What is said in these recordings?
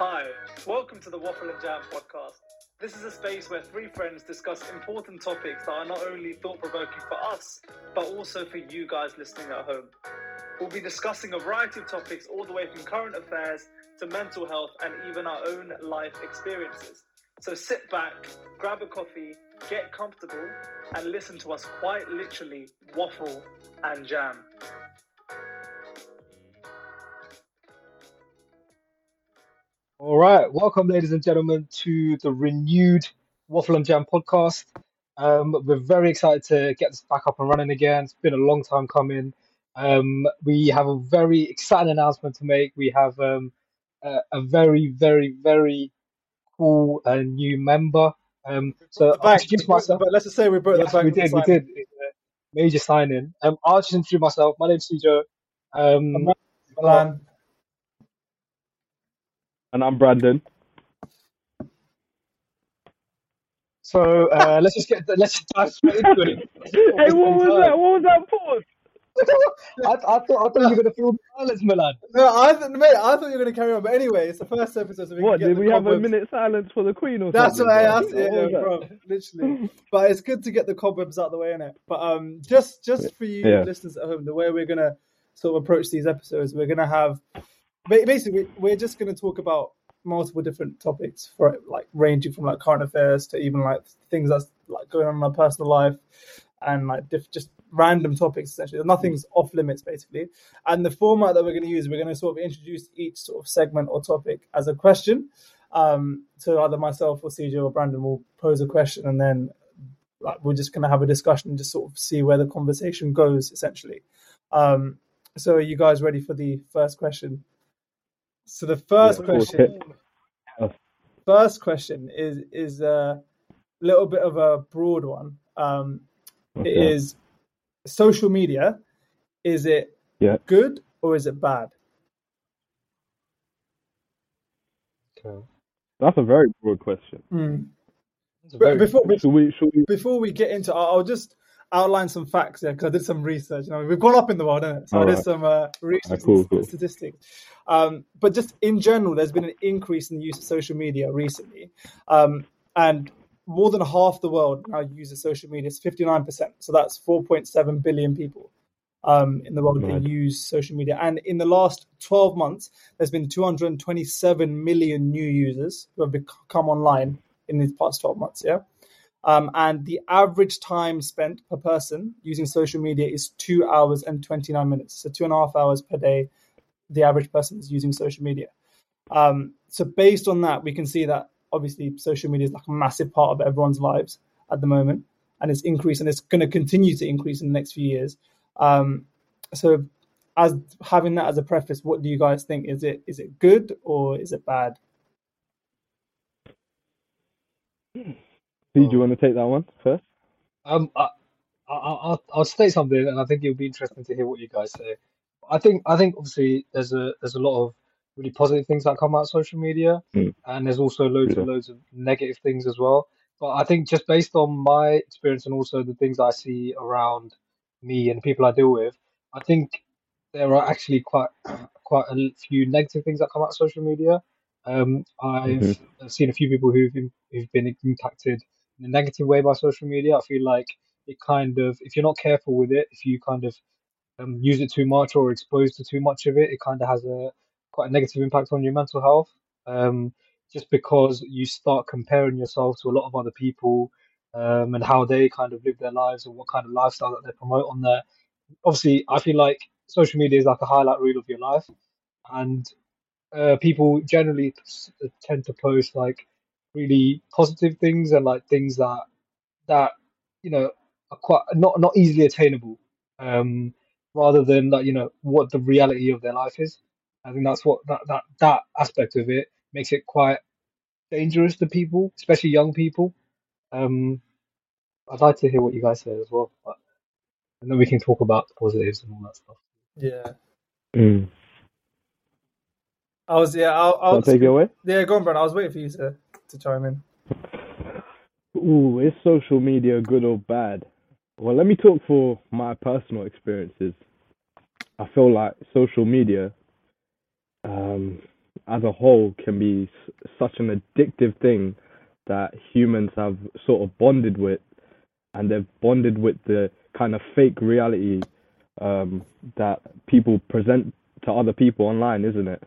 Hi, welcome to the Waffle and Jam podcast. This is a space where three friends discuss important topics that are not only thought provoking for us, but also for you guys listening at home. We'll be discussing a variety of topics, all the way from current affairs to mental health and even our own life experiences. So sit back, grab a coffee, get comfortable, and listen to us quite literally waffle and jam. All right, welcome, ladies and gentlemen, to the renewed Waffle and Jam podcast. Um, we're very excited to get this back up and running again. It's been a long time coming. Um, we have a very exciting announcement to make. We have um, a, a very, very, very cool uh, new member. Um, so I'll introduce We brought the myself. bank. Let's just say we brought Yes, the bank. we did, we did. Major signing. Um, I'll just introduce myself. My name's CJ. Um, Milan. And I'm Brandon. so uh, let's just get let's just dive straight into it. Hey, what was that? What was that pause? I, I thought I thought you were gonna feel silence, Milan. No, I th- mate, I thought you were going to carry on, but anyway, it's the first episode, so we What can get did the we have a minute silence for the Queen or something? That's something? what I bro? asked. Yeah, yeah, bro, literally. But it's good to get the cobwebs out of the way, innit? But um, just just for you Yeah. listeners at home, the way we're gonna sort of approach these episodes, we're gonna have ba- basically we're just gonna talk about multiple different topics for like ranging from like current affairs to even like things that's like going on in our personal life and like diff- just random topics essentially. Nothing's off limits basically. And the format that we're going to use, we're going to sort of introduce each sort of segment or topic as a question. Um, so either myself or CJ or Brandon will pose a question, and then like we're just going to have a discussion and just sort of see where the conversation goes essentially. Um, so are you guys ready for the first question? So the first Yeah, question Yes. first question is is a little bit of a broad one. Um, Okay. is social media. Is it Yeah. good or is it bad? That's a very broad question. It's a But very- before Should we? Should we? before we get into, I'll, I'll just outline some facts there because I did some research. You know, we've gone up in the world? So I did Alright. some uh, research cool, cool. statistics. Um, but just in general, there's been an increase in the use of social media recently, um, and more than half the world now uses social media. It's 59%. So that's 4.7 billion people um, in the world Right. that use social media. And in the last 12 months, there's been 227 million new users who have become online in these past 12 months. Yeah. Um, and the average time spent per person using social media is two hours and 29 minutes. So two and a half hours per day, the average person is using social media. Um, so based on that, we can see that obviously social media is like a massive part of everyone's lives at the moment, and it's increased and It's going to continue to increase in the next few years. Um, so, as having that as a preface, what do you guys think? Is it is it good or is it bad? Do you want to take that one first? Um, I, I, I'll, I'll state something, and I think it'll be interesting to hear what you guys say. I think, I think obviously there's a there's a lot of really positive things that come out of social media, Mm. and there's also loads and loads of negative things as well. But I think just based on my experience and also the things I see around me and the people I deal with, I think there are actually quite quite a few negative things that come out of social media. Um, I've Mhm. Seen a few people who've who've been impacted in a negative way by social media. I feel like it kind of, if you're not careful with it, if you kind of um, use it too much or exposed to too much of it, it kind of has a quite a negative impact on your mental health. Um, just because you start comparing yourself to a lot of other people um, and how they kind of live their lives and what kind of lifestyle that they promote on there. Obviously, I feel like social media is like a highlight reel of your life, and uh, people generally tend to post like really positive things and like things that that you know are quite not not easily attainable um rather than like you know what the reality of their life is i think that's what that that that aspect of it makes it quite dangerous to people especially young people um i'd like to hear what you guys say as well but and then we can talk about the positives and all that stuff Yeah, Mm. I was. Yeah, I'll, I I'll take it away? Yeah, go on, Brandon. I was waiting for you to to chime in. Ooh, is social media good or bad? Well, let me talk for my personal experiences. I feel like social media, um, as a whole can be s- such an addictive thing that humans have sort of bonded with, and they've bonded with the kind of fake reality um, that people present to other people online, isn't it?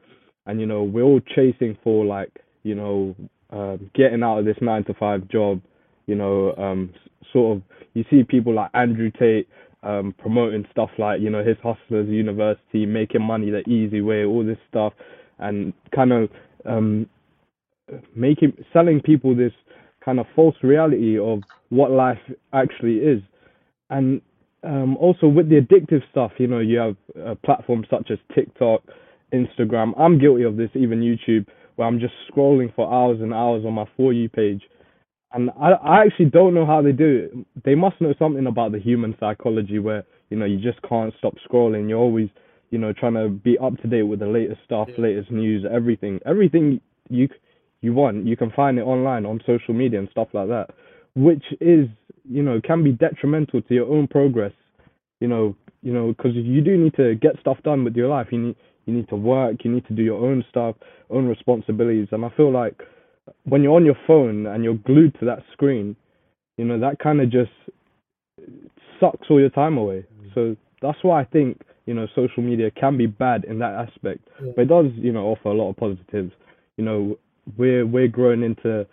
And you know, we're all chasing for like, you know, um, getting out of this nine to five job. You know, um, sort of. You see people like Andrew Tate um, promoting stuff like, you know, his Hustlers University, making money the easy way, all this stuff, and kind of um, making selling people this kind of false reality of what life actually is. And um, also with the addictive stuff, you know, you have uh, platforms such as TikTok, Instagram. I'm guilty of this, even YouTube, where I'm just scrolling for hours and hours on my For You page. And I, I actually don't know how they do it. They must know something about the human psychology where, you know, you just can't stop scrolling. You're always, you know, trying to be up to date with the latest stuff, Yeah. latest news, everything. Everything you you want, you can find it online on social media and stuff like that, which is, you know, can be detrimental to your own progress. You know, you know, because you do need to get stuff done with your life. You need you need to work. You need to do your own stuff, own responsibilities. And I feel like when you're on your phone and you're glued to that screen, you know, that kind of just sucks all your time away. Mm. So that's why I think, you know, social media can be bad in that aspect. Yeah. But it does, you know, offer a lot of positives. You know, we're we're growing into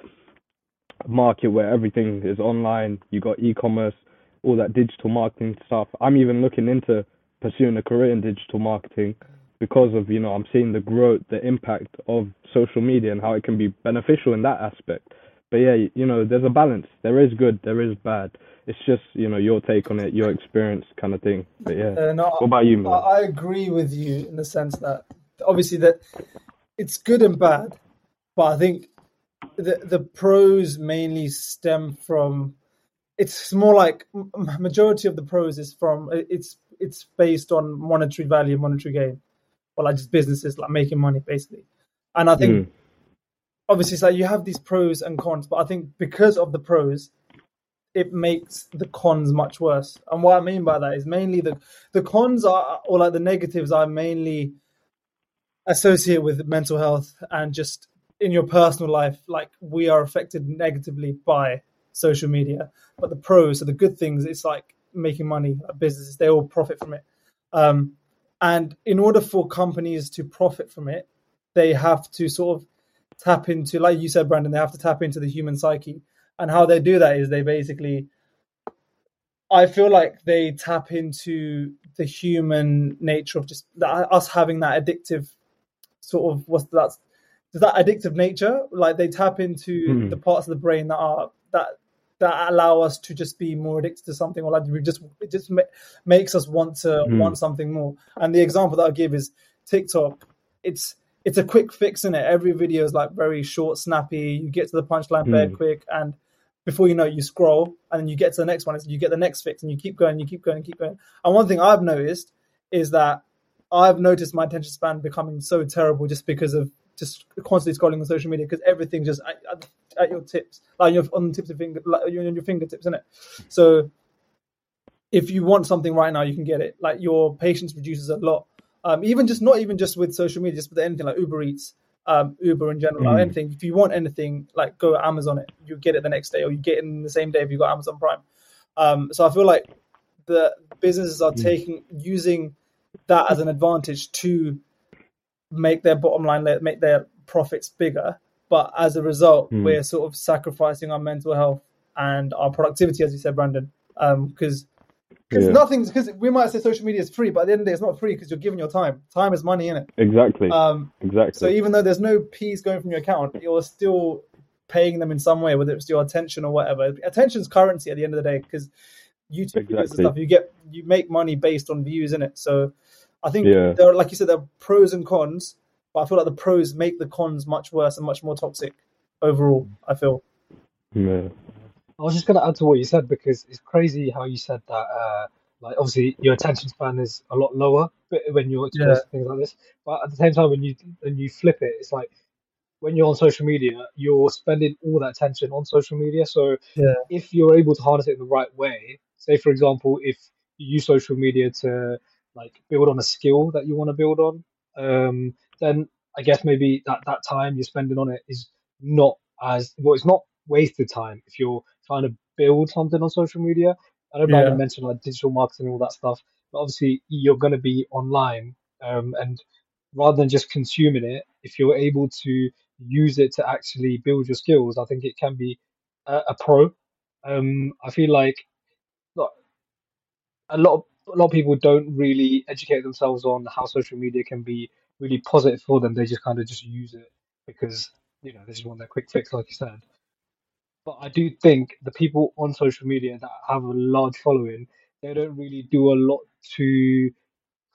a market where everything is online. You got e-commerce, all that digital marketing stuff. I'm even looking into pursuing a career in digital marketing because of, you know, I'm seeing the growth, the impact of social media and how it can be beneficial in that aspect. But yeah, you know, there's a balance. There is good, there is bad. It's just, you know, your take on it, your experience kind of thing. But yeah. Uh, no, What about you, man? I agree with you in the sense that obviously that it's good and bad, but I think the the pros mainly stem from it's more like majority of the pros is from it's it's based on monetary value, monetary gain, or like just businesses like making money basically. And I think Mm. obviously it's like you have these pros and cons, but I think because of the pros, it makes the cons much worse. And what I mean by that is mainly the the cons are or like the negatives are mainly associated with mental health and just in your personal life, like we are affected negatively by social media. But the pros, so the good things, it's like making money, businesses, they all profit from it. Um, and in order for companies to profit from it, they have to sort of tap into, like you said, Brandon, they have to tap into the human psyche. And how they do that is they basically, I feel like they tap into the human nature of just that, us having that addictive sort of what's that? Does that addictive nature? Like they tap into Hmm. the parts of the brain that are that that allow us to just be more addicted to something, or like we just it just ma- makes us want to Hmm. want something more. And the example that I give is TikTok. It's it's a quick fix in it. Every video is like very short, snappy. You get to the punchline very Hmm. quick, and before you know it, you scroll, and then you get to the next one. It's you get the next fix, and you keep going, you keep going, keep going. And one thing I've noticed is that I've noticed my attention span becoming so terrible just because of just constantly scrolling on social media because everything just at, at, at your tips, like you're on the tips of finger, like you're on your fingertips, isn't it? So if you want something right now, you can get it. Like your patience reduces a lot. Um, even just not even just with social media, just with anything like Uber Eats, um, Uber in general, Mm. anything. If you want anything, like go Amazon it, you get it the next day, or you get it in the same day if you got Amazon Prime. Um, so I feel like the businesses are Mm. taking using that as an advantage to make their bottom line, make their profits bigger. But as a result, Mm. we're sort of sacrificing our mental health and our productivity, as you said, Brandon. Because because Yeah. nothing's because we might say social media is free, but at the end of the day, it's not free because you're giving your time. Time is money, in it. Exactly. Um, exactly. so even though there's no P's going from your account, you're still paying them in some way, whether it's your attention or whatever. Attention's currency at the end of the day because YouTube videos and Exactly. stuff, you get you make money based on views in it. So I think Yeah. there, are, like you said, there are pros and cons, but I feel like the pros make the cons much worse and much more toxic overall. I feel. yeah. I was just going to add to what you said because it's crazy how you said that. Uh, like obviously your attention span is a lot lower when you're exposed Yeah. things like this. But at the same time, when you when you flip it, it's like when you're on social media, you're spending all that attention on social media. So Yeah. if you're able to harness it in the right way, say for example, if you use social media to like build on a skill that you want to build on, um, then I guess maybe that that time you're spending on it is not as well. It's not wasted time if you're trying to build something on social media. I don't Yeah. mentioned like digital marketing and all that stuff, but obviously you're going to be online, um, and rather than just consuming it, if you're able to use it to actually build your skills, I think it can be a, a pro. Um, I feel like a lot of a lot of people don't really educate themselves on how social media can be really positive for them. They just kind of just use it because you know they just want their quick fix, like you said. But I do think the people on social media that have a large following, they don't really do a lot to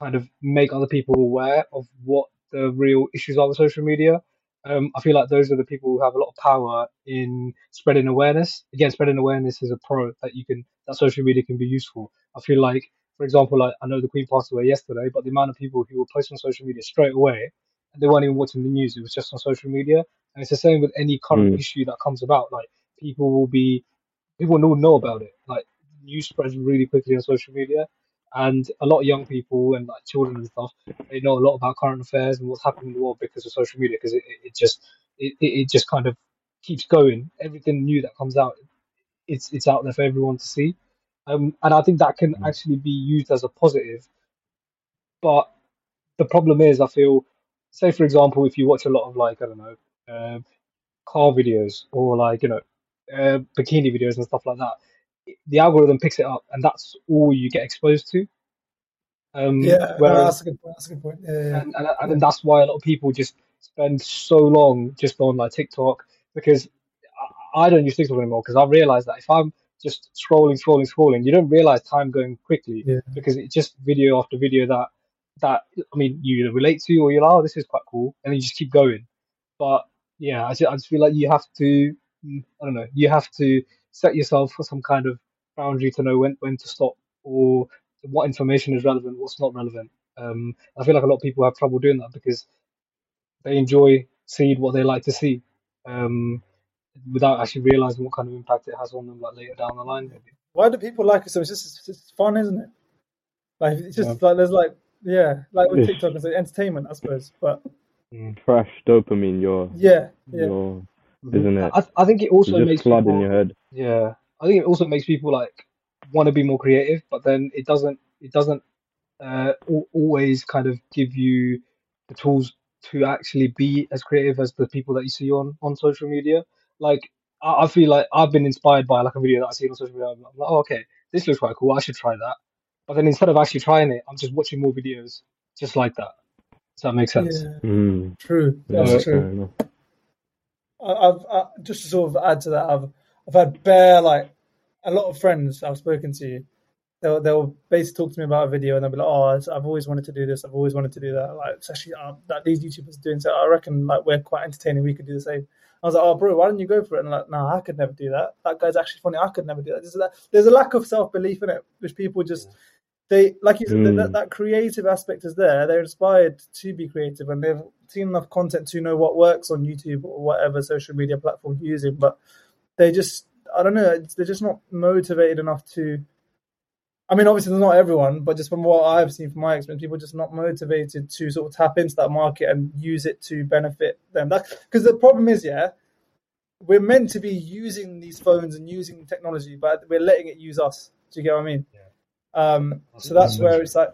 kind of make other people aware of what the real issues are with social media. Um, I feel like those are the people who have a lot of power in spreading awareness. Again, spreading awareness is a pro that you can that social media can be useful. I feel like, for example, like I know the Queen passed away yesterday, but the amount of people who were posting on social media straight away and they weren't even watching the news, it was just on social media. And it's the same with any current Mm. issue that comes about. Like people will be people will know about it. Like news spreads really quickly on social media, and a lot of young people and like children and stuff, they know a lot about current affairs and what's happening in the world because of social media. Because it, it, just it it just kind of keeps going. Everything new that comes out, it's it's out there for everyone to see. Um, and I think that can Mm. actually be used as a positive. But the problem is, I feel, say for example, if you watch a lot of like I don't know, uh, car videos or like you know, uh, bikini videos and stuff like that, the algorithm picks it up, and that's all you get exposed to. Um, Yeah, no, that's a good point. That's a good point. Yeah, and, and, and that's why a lot of people just spend so long just on like TikTok because I, I don't use TikTok anymore because I realized that if I'm just scrolling, scrolling, scrolling, you don't realize time going quickly Yeah. because it's just video after video that that I mean you either relate to or you're like, oh, this is quite cool, and then you just keep going. But yeah, I just, I just feel like you have to, mm, I don't know, you have to set yourself for some kind of boundary to know when when to stop or what information is relevant, what's not relevant. Um, I feel like a lot of people have trouble doing that because they enjoy seeing what they like to see, um, without actually realizing what kind of impact it has on them, like later down the line. Maybe. Why do people like it so? It's just it's just fun, isn't it? Like it's just Yeah. like there's like yeah, like with TikTok, it's like entertainment, I suppose. But Fresh dopamine, you're, yeah, yeah, you're, isn't it? I, I think it also You makes just flood people, in your head. yeah, I think it also makes people like want to be more creative, but then it doesn't, it doesn't uh, always kind of give you the tools to actually be as creative as the people that you see on on social media. Like I, I feel like I've been inspired by like a video that I see on social media. I'm like, oh, okay, this looks quite cool. I should try that. But then instead of actually trying it, I'm just watching more videos just like that. Does that make sense? yeah. Mm. True, that's fair true. I- I've I, just to sort of add to that. I've I've had bare like a lot of friends I've spoken to. They'll they'll basically talk to me about a video and they'll be like, "Oh, I've always wanted to do this. I've always wanted to do that." Like, especially uh, that these YouTubers are doing. So I reckon like we're quite entertaining. We could do the same. I was like, "Oh, bro, why don't you go for it?" And like, "No, I could never do that. That guy's actually funny. I could never do that." There's a, there's a lack of self belief in it, which people just they like you said Mm. that, that creative aspect is there. They're inspired to be creative and they've seen enough content to know what works on YouTube or whatever social media platform you're using, but they just I don't know, they're just not motivated enough to I mean obviously not everyone, but just from what I've seen from my experience, people are just not motivated to sort of tap into that market and use it to benefit them. Because the problem is, yeah, we're meant to be using these phones and using technology, but we're letting it use us. Do you get what I mean? Um, so that's where it's like,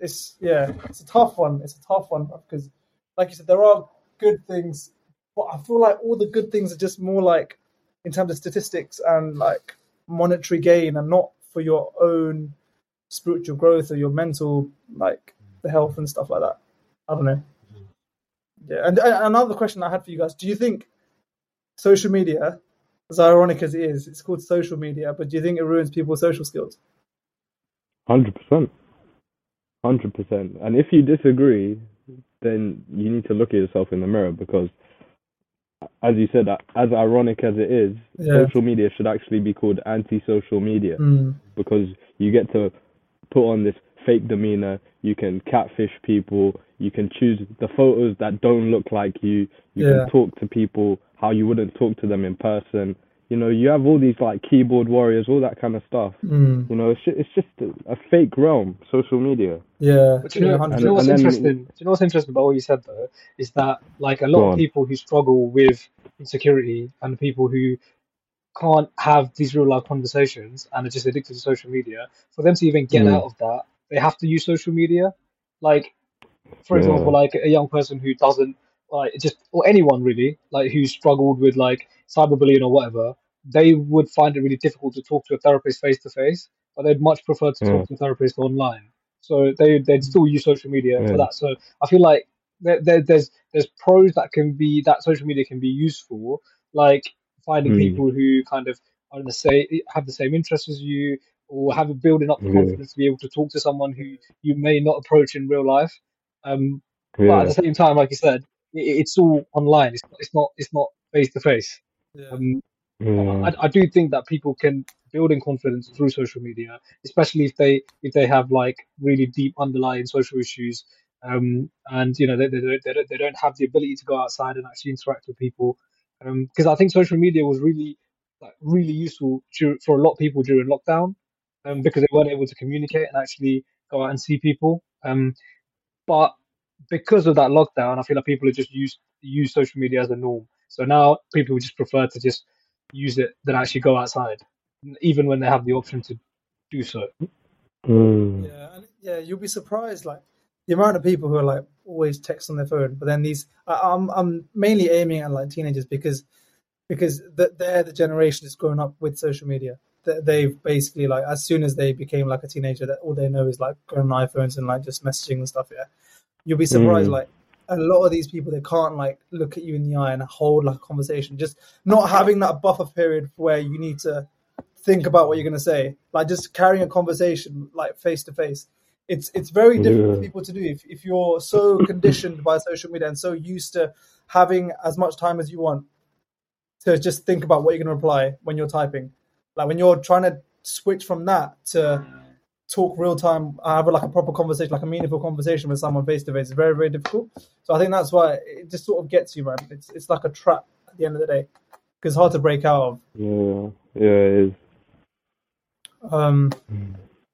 it's yeah, it's a tough one. It's a tough one because, like you said, there are good things, but I feel like all the good things are just more like in terms of statistics and like monetary gain, and not for your own spiritual growth or your mental like the health and stuff like that. I don't know. Mm-hmm. Yeah, and, and another question I had for you guys: Do you think social media, as ironic as it is, it's called social media, but do you think it ruins people's social skills? Hundred percent, hundred percent. And if you disagree, then you need to look at yourself in the mirror because, as you said, as ironic as it is, Yeah. social media should actually be called anti-social media Mm. because you get to put on this fake demeanor. You can catfish people. You can choose the photos that don't look like you. You Yeah. can talk to people how you wouldn't talk to them in person. You know, you have all these like keyboard warriors, all that kind of stuff. Mm. You know, it's just, it's just a, a fake realm, social media. Yeah, But do you know, yeah, do 100%. you know what's And then- interesting? Do you know what's interesting about what you said though? Is that like a lot of people who struggle with insecurity and people who can't have these real life conversations and are just addicted to social media, for them to even get Mm. out of that, they have to use social media. Like, for Yeah. example, like a young person who doesn't like just or anyone really like who struggled with like cyberbullying or whatever, they would find it really difficult to talk to a therapist face to face, but they'd much prefer to Yeah. talk to a therapist online. So they they'd still use social media for that. So I feel like there, there, there's there's pros that can be that social media can be useful like finding Mm. people who kind of are in the same have the same interests as you, or have a building up the Yeah. confidence to be able to talk to someone who you may not approach in real life. Um, but at the same time, like you said, it's all online. It's it's not it's not face to face. Yeah. Um, yeah. I, I do think that people can build in confidence through social media, especially if they if they have like really deep underlying social issues, um, and you know they, they, don't- they, don't, they don't have the ability to go outside and actually interact with people. Because I think social media was really like really useful dur- for a lot of people during lockdown, um, because they weren't able to communicate and actually go out and see people. Um, but because of that lockdown, I feel like people have just used use social media as a norm. So now people just prefer to just use it than actually go outside, even when they have the option to do so. Mm. Yeah, and yeah, you'll be surprised like the amount of people who are like always text on their phone. But then these, I, I'm I'm mainly aiming at like teenagers because because th- they're the generation that's grown up with social media. They- They've basically like as soon as they became like a teenager, that all they know is like going on iPhones and like just messaging and stuff. Yeah, you'll be surprised Mm. like a lot of these people they can't like look at you in the eye and hold like a conversation. Just not having that buffer period where you need to think about what you're going to say. Like just carrying a conversation like face to face. It's it's very difficult for people to do. If, if you're so conditioned by social media and so used to having as much time as you want to just think about what you're going to reply when you're typing. Like when you're trying to switch from that to talk real time have like a proper conversation like a meaningful conversation with someone face to face is very very difficult so i think that's why it just sort of gets you man it's it's like a trap at the end of the day because it's hard to break out of Yeah. Yeah, it is. um.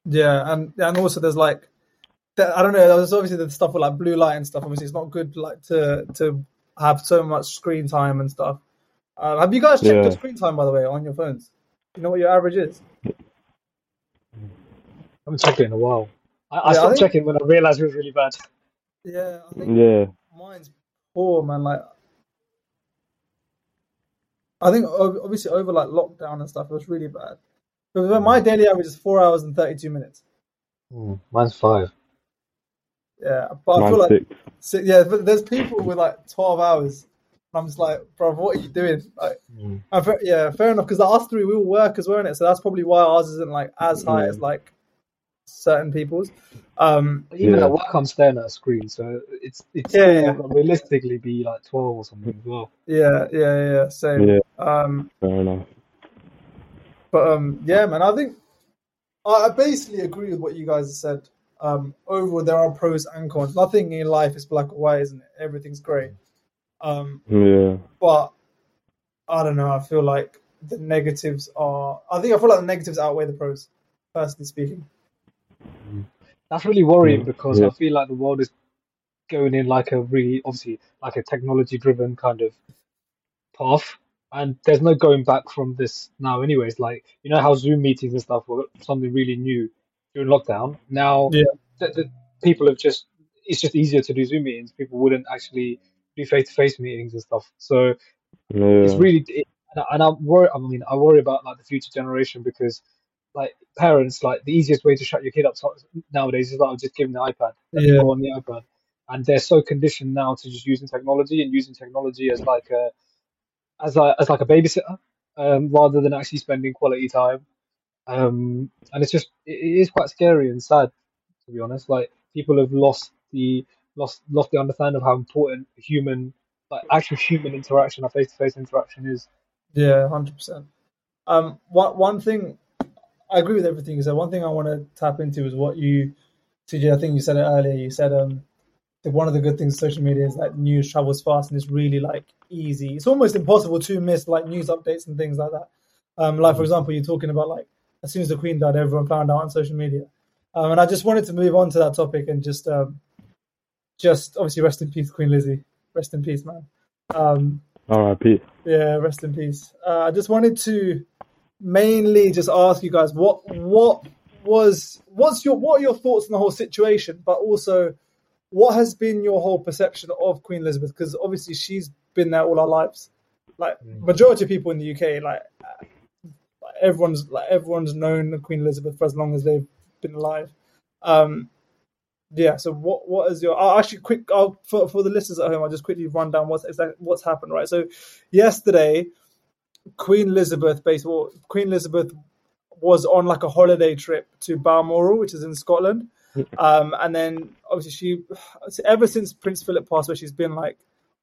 Yeah, and and also there's like, that, I don't know. There's obviously the stuff with like blue light and stuff. Obviously, it's not good like to to have so much screen time and stuff. Uh, have you guys checked Yeah. your screen time by the way on your phones? You know what your average is? I haven't checked it in a while. I, I Yeah, I stopped think- checking when I realized it was really bad. Yeah, I think Yeah. mine's poor, man. Like, I think obviously over like lockdown and stuff, it was really bad. But my daily average is four hours and thirty two minutes. mine's five. Yeah, but I feel like six. So, yeah, but there's people with like 12 hours. And I'm just like, bro, what are you doing? Like, Mm. and fair, yeah, fair enough. Because the us three, we all work as well in it. So that's probably why ours isn't like as high Yeah. as like certain people's. Um, even Yeah. at work, I'm staring at a screen, so it's it's Yeah, yeah. realistically be like twelve or something as well. yeah, yeah, yeah. Same. Yeah. Um, Fair enough. but um, yeah, man, I think I I basically agree with what you guys have said. Um, overall, there are pros and cons. Nothing in life is black or white, isn't it? Everything's great. Um, Yeah. but I don't know. I feel like the negatives are. I think I feel like the negatives outweigh the pros, personally speaking. That's really worrying Mm, because yeah. I feel like the world is going in like a really obviously like a technology driven kind of path, and there's no going back from this now. Anyways, like you know how Zoom meetings and stuff were something really new during lockdown. Now Yeah. the, the people have just it's just easier to do Zoom meetings. People wouldn't actually do face to face meetings and stuff. So it's really it, and I- and I worry. I mean, I worry about like the future generation because like parents, like the easiest way to shut your kid up nowadays is like just give them the iPad. Yeah. go on the iPad, and they're so conditioned now to just using technology and using technology as like a as a as like a babysitter, um, rather than actually spending quality time. Um, and it's just it, it is quite scary and sad to be honest. Like people have lost the lost lost the understanding of how important human like actual human interaction, a face to face interaction is. Yeah, hundred percent. Um, one one thing I agree with everything you said. One thing I want to tap into is what you, CJ. I think you said it earlier. You said um, that one of the good things of social media is that news travels fast and it's really like easy. It's almost impossible to miss like news updates and things like that. Um, like for example, you're talking about like as soon as the Queen died, everyone found out on social media. Um, and I just wanted to move on to that topic and just um, just obviously rest in peace, Queen Lizzie. Rest in peace, man. Um, R.I.P. yeah, rest in peace. Uh, I just wanted to mainly just ask you guys what what was what's your what are your thoughts on the whole situation, but also what has been your whole perception of Queen Elizabeth? Because obviously she's been there all our lives. Like majority of people in the UK, like everyone's like everyone's known Queen Elizabeth for as long as they've been alive. Um, yeah. So what what is your? I'll actually quick. I'll for for the listeners at home. I'll just quickly run down what's exactly what's happened. Right. So yesterday, Queen Elizabeth, basically, Queen Elizabeth was on like a holiday trip to Balmoral, which is in Scotland. Um, and then obviously she, ever since Prince Philip passed away, she's been like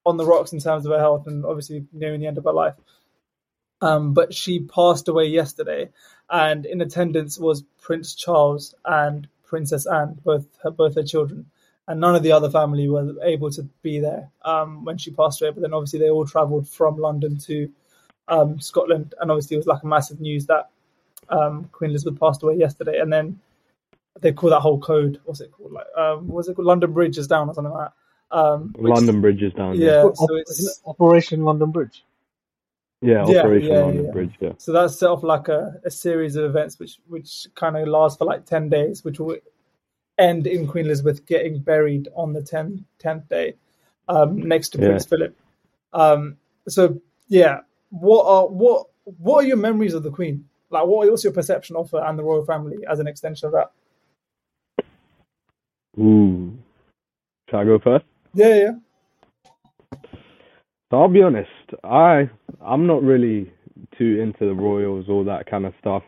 on the rocks in terms of her health and obviously nearing the end of her life. Um, but she passed away yesterday, and in attendance was Prince Charles and Princess Anne, both her both her children, and none of the other family were able to be there um, when she passed away. But then obviously they all travelled from London to um, Scotland, and obviously it was like a massive news that um, Queen Elizabeth passed away yesterday, and then they call that whole code. What's it called? Like, um, was it called? London Bridge is down or something like that. Um, which- London Bridge is down. Yeah, so isn't it's Operation London Bridge. Yeah, Yeah, Operation yeah, London yeah. Bridge. Yeah. so that set off like a, a series of events which which kind of lasts for like ten days, which will end in Queen Elizabeth getting buried on the 10th, 10th day um, next to Yeah. Prince Philip. Um, so yeah, what are what what are your memories of the Queen? Like, what what's your perception of her and the royal family as an extension of that? Ooh. Shall I go first? Yeah, yeah, So I'll be honest, I I'm not really too into the royals, all that kind of stuff.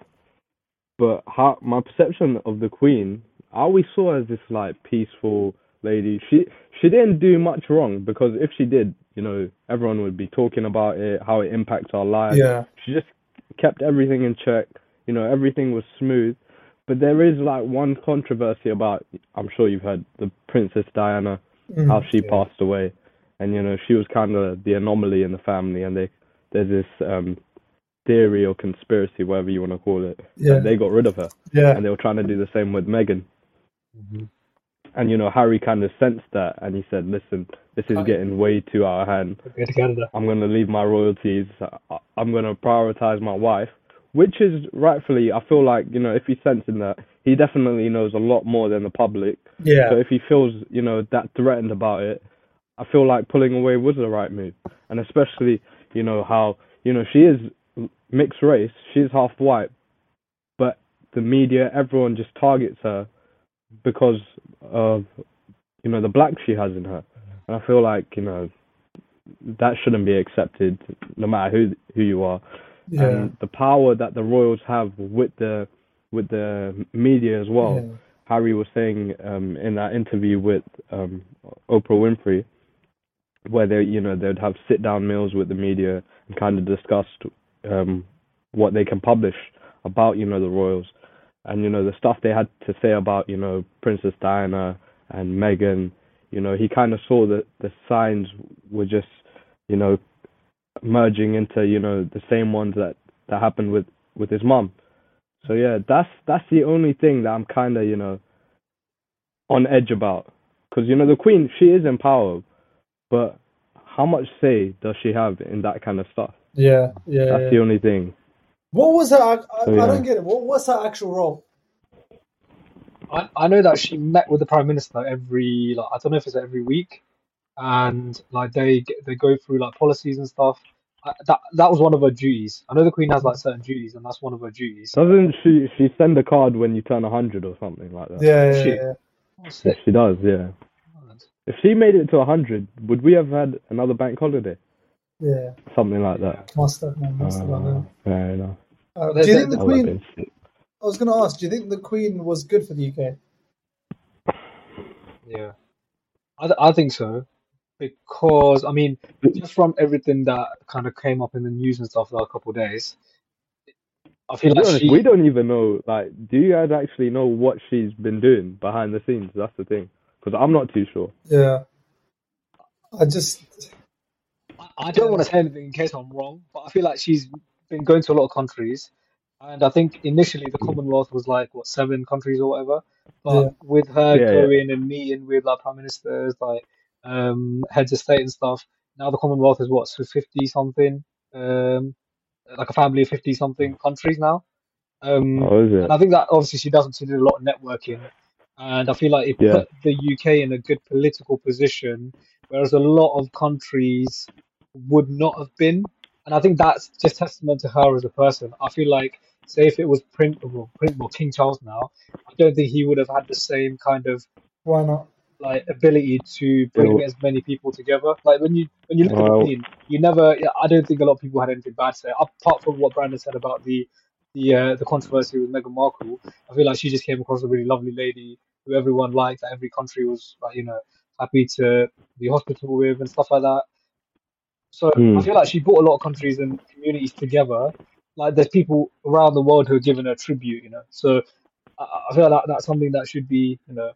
But how, my perception of the Queen, I always saw her as this like peaceful lady. She she didn't do much wrong because if she did, you know, everyone would be talking about it, how it impacts our lives. yeah, She just kept everything in check. You know, everything was smooth. But there is like one controversy about. I'm sure you've heard the Princess Diana Mhm. how she Yeah. passed away, and you know she was kind of the anomaly in the family, and they there's this um theory or conspiracy, whatever you want to call it, yeah, that they got rid of her, yeah, and they were trying to do the same with Meghan, Mm-hmm. And you know Harry kind of sensed that, and he said, "Listen, this is getting way too out of hand. To. I'm gonna leave my royalties. I'm gonna prioritize my wife." Which is rightfully, I feel like, you know, if he's sensing that, he definitely knows a lot more than the public. yeah, So if he feels, you know, that threatened about it, I feel like pulling away was the right move. And especially, you know, how, you know, she is mixed race, she's half white, but the media, everyone just targets her because of, you know, the black she has in her. And I feel like, you know, that shouldn't be accepted no matter who who you are yeah, and the power that the royals have with the with the media as well. yeah. Harry was saying um, in that interview with um, Oprah Winfrey, where they, you know, they'd have sit-down meals with the media and kind of discussed um, what they can publish about, you know, the royals, and you know the stuff they had to say about, you know, Princess Diana and Meghan. You know, he kind of saw that the signs were just, you know, merging into, you know, the same ones that that happened with with his mum. So yeah, that's that's the only thing that I'm kind of you know on edge about, because you know the Queen she is in power, but how much say does she have in that kind of stuff? yeah, yeah, That's yeah. the only thing. What was her? I, I, So, I don't get it. What, what's her actual role? I, I know that she met with the prime minister every like I don't know if it's every week, and like they get- they go through like policies and stuff. I, that that was one of her duties. I know the queen has like certain duties, and that's one of her duties. Doesn't she she send a card when you turn hundred or something like that? Yeah, yeah, She- yeah. What's Yes, she does. Yeah. If she made it to hundred, would we have had another bank holiday? yeah. Something like that. Must have, man. Must have. Uh, man. fair enough. Uh, do you think the That would have Queen? I was going to ask. Do you think the Queen was good for the UK? Yeah, I, th- I think so because I mean just from everything that kind of came up in the news and stuff the last couple of days, I feel To like honest, she. we don't even know. Like, do you guys actually know what she's been doing behind the scenes? That's the thing. Because I'm not too sure. Yeah. I just. I- I don't want to say anything in case I'm wrong, but I feel like she's been going to a lot of countries, and I think initially the Commonwealth was like what seven countries or whatever. But Yeah. with her Yeah, yeah. going and meeting with like prime ministers, like um, heads of state and stuff, now the Commonwealth is what so fifty something, um, like a family of fifty something countries now. Um, Oh, is it? and I think that obviously she doesn't. She did a lot of networking, and I feel like it Yeah. put the UK in a good political position, whereas a lot of countries would not have been. And I think that's just testament to her as a person. I feel like, say, if it was Prince, well, Prince, well, King Charles now, I don't think he would have had the same kind of Why not? like ability to bring Yeah. as many people together. Like when you when you look at the Well- Queen, you never. I don't think a lot of people had anything bad to say, apart from what Brandon said about the the uh, the controversy with Meghan Markle. I feel like she just came across a really lovely lady who everyone liked, that every country was like you know happy to be hospitable with and stuff like that. So I Hmm. feel like she brought a lot of countries and communities together. Like there's people around the world who are giving her tribute, you know. So I, I feel like that's something that should be, you know,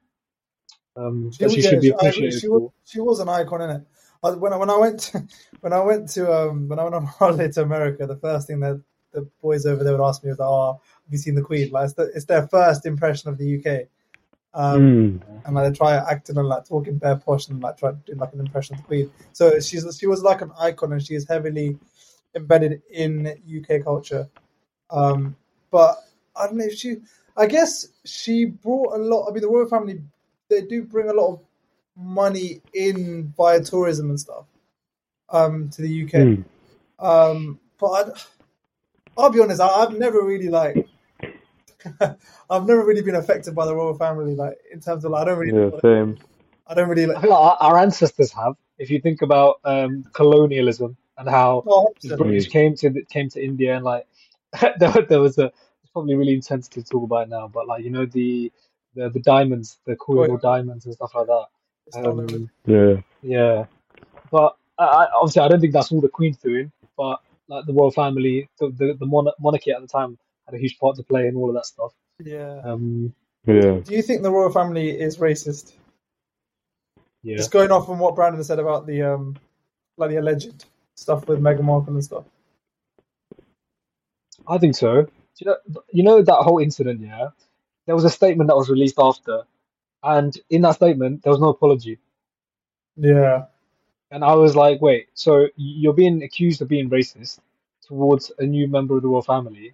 um, that she yeah, should be I appreciated She for. was, she was an icon in it. I, when I when I went to, when I went to um when I went on holiday to America, the first thing that the boys over there would ask me was, "Oh, have you seen the Queen?" Like it's, the, it's their first impression of the UK, um, Mm. and like they try acting and like talking bare posh and like try to do like an impression of the Queen. So she's she was like an icon, and she is heavily embedded in UK culture. Um, but I don't know if she. I guess she brought a lot. I mean, the royal family they do bring a lot of money in via tourism and stuff um, to the UK. Mm. Um, but I'd, I'll be honest, I, I've never really like. I've never really been affected by the royal family, like in terms of like, I don't really, Yeah, same. I don't really I like. feel like our, our ancestors have. If you think about um, colonialism and how Oh, the 100%. British came to the, came to India and like there, there was a it's probably really insensitive to talk about it now, but like you know the the, the diamonds, the Koh-i-Noor diamonds and stuff like that. It's not like- Um, Yeah. yeah, but I, I, obviously I don't think that's all the Queen's doing. But like the royal family, the the, the mon- monarchy at the time had a huge part to play in all of that stuff. yeah. Um, Yeah. Do you think the royal family is racist? yeah. Just going off from what Brandon said about the um, like the alleged stuff with Meghan Markle and stuff. I think so. Do you know, you know that whole incident, yeah? There was a statement that was released after, and in that statement, there was no apology. Yeah. And I was like, wait, so you're being accused of being racist towards a new member of the royal family,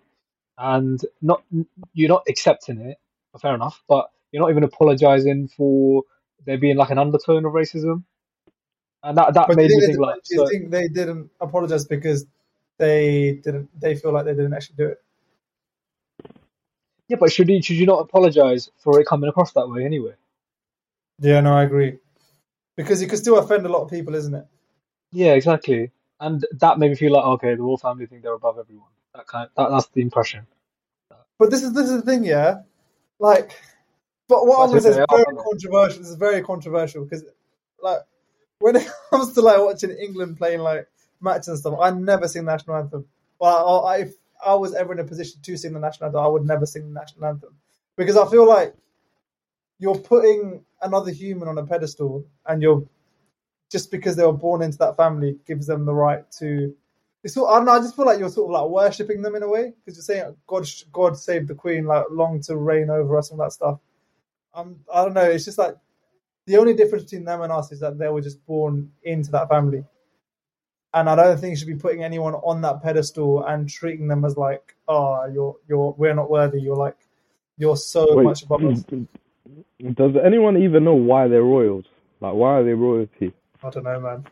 and not you're not accepting it. Fair enough, but you're not even apologizing for there being like an undertone of racism, and that that But made me think, like, do you so, think they didn't apologize because they didn't? They feel like they didn't actually do it. yeah, but should you should you not apologize for it coming across that way anyway? Yeah, no, I agree. Because you could still offend a lot of people, isn't it? Yeah, exactly. And that made me feel like, okay, the royal family think they're above everyone. That kind, that, that's the impression. But this is this is the thing, yeah. Like, but what I'm gonna That's say it, is are, very controversial. This is very controversial because, like, when it comes to like watching England playing like matches and stuff, I never sing the national anthem. Well, I, if I was ever in a position to sing the national anthem, I would never sing the national anthem because I feel like you're putting another human on a pedestal, and you're just because they were born into that family gives them the right to. It's sort, I don't know. I just feel like you're sort of like worshiping them in a way because you're saying God, God save the Queen, like long to reign over us and that stuff. Um, I don't know. It's just like the only difference between them and us is that they were just born into that family, and I don't think you should be putting anyone on that pedestal and treating them as like, oh, you're you're we're not worthy. You're like you're so Wait, much above mm, us. Mm, does anyone even know why they're royals? Like, why are they royalty? I don't know, man.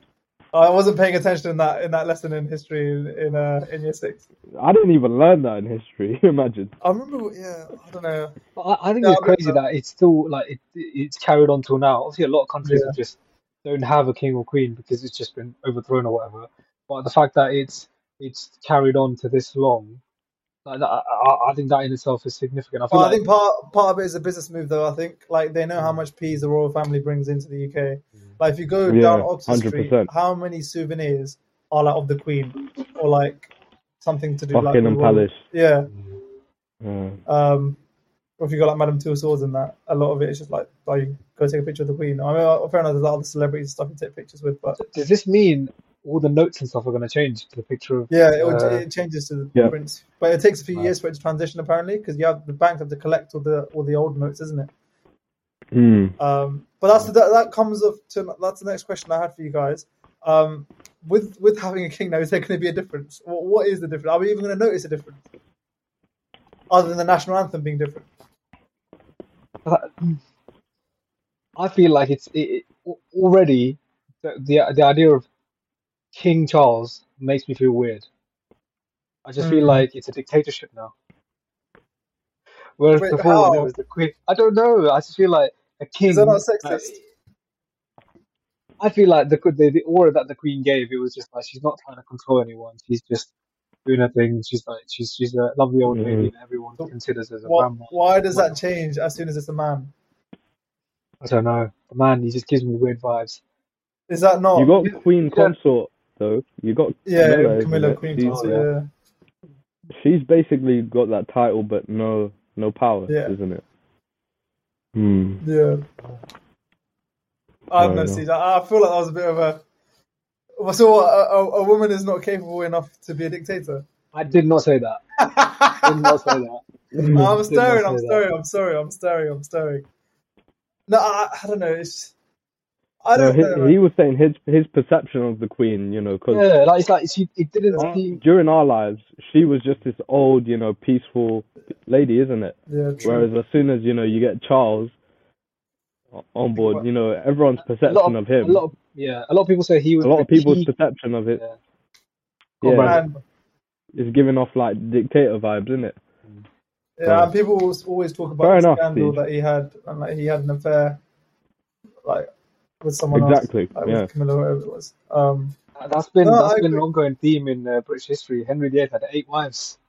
I wasn't paying attention in that in that lesson in history in in, uh, in year six. I didn't even learn that in history. Imagine. I remember, yeah, I don't know. But I, I think Yeah, it's I crazy that it's still like it, it's carried on till now. Obviously, a lot of countries Yeah. just don't have a king or queen because it's just been overthrown or whatever. But the fact that it's it's carried on to this long, like that, I, I- I think that in itself is significant. I feel Well, I think part part of it is a business move, though. I think like they know how much peas the royal family brings into the UK. Like if you go Yeah, down Oxford 100%. Street, how many souvenirs are like of the Queen or like something to do like Buckingham with Palace. Yeah. Uh, Um, or if you got like Madame Tussauds and that, a lot of it is just like, you go take a picture of the Queen. I mean, fair enough, there's other celebrities and stuff you take pictures with, but does this mean all the notes and stuff are going to change to the picture of. Yeah, it, Uh, it changes to the yeah. prints, but it takes a few Right. years for it to transition apparently because you have the banks have to collect all the all the old notes, isn't it? Mm. Um, but that's that, that comes up to that's the next question I had for you guys. Um, with with having a king now, is there going to be a difference? What, what is the difference? Are we even going to notice a difference other than the national anthem being different? I feel like it's it, it, already the, the the idea of King Charles makes me feel weird. I just feel Mm. like it's a dictatorship now. Whereas Wait, before how? there was the Queen. I don't know. I just feel like a king. Is that not uh, sexist? I feel like the the the aura that the Queen gave, it was just like she's not trying to control anyone. She's just doing her thing. She's like she's she's a lovely old lady that everyone So considers as a What, grandma. why does that change as soon as it's a man? I don't know. The man, he just gives me weird vibes. Is that not? You got Queen yeah. Consort though. You got yeah, Camilla, isn't Camilla? Queen. She's, Consort, yeah. yeah. she's basically got that title, but no no power, Yeah. isn't it? Hmm. Yeah. I don't know, Fair Steve. I I feel like that was a bit of a. So a, a, a woman is not capable enough to be a dictator. I did not say that. I did not say that. I'm staring. I'm staring. I'm sorry. I'm staring. I'm staring. No, I, I don't know. It's. I don't he, know. he was saying his his perception of the Queen, you know, because Yeah, like it's like she, it didn't seem. during our lives, she was just this old, you know, peaceful lady, isn't it? yeah, true. Whereas as soon as you know you get Charles on board, you know, everyone's perception of, of him, a lot of yeah, a lot of people say he was a lot of people's key- perception of it, Yeah. Yeah, is giving off like dictator vibes, isn't it? yeah, and people always- always talk about Fair the enough, scandal Steve. that he had, and like he had an affair, like with someone Exactly, else, like yeah. Camilla, whoever it was. Um, That's been No, that's I been an ongoing theme in uh, British history. Henry VIII had eight wives.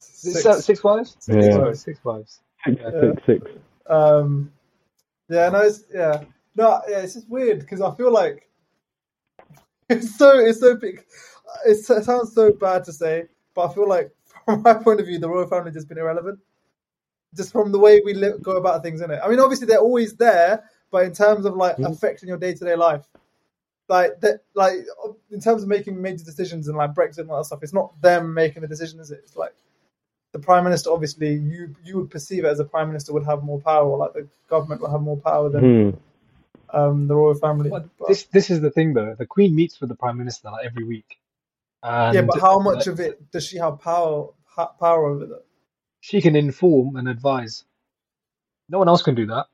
six, Six, six wives? Yeah. Sorry, six wives. Six, Yeah. six, six. Um, yeah, no, it's, yeah, no, yeah, it's just weird because I feel like it's so it's so big. It's, it sounds so bad to say, but I feel like from my point of view, the royal family just been irrelevant, just from the way we li- go about things in it. I mean, obviously they're always there, but in terms of like Mhm. affecting your day to day life, like that, like in terms of making major decisions and like Brexit and all that stuff, it's not them making the decision, is it? It's like the prime minister. Obviously, you you would perceive it as a prime minister would have more power, or like the government would have more power than Hmm. um, the royal family. But But- this this is the thing though. The Queen meets with the Prime Minister like every week. And yeah, but how much uh, of it does she have power ha- power over? That? she can inform and advise. No one else can do that.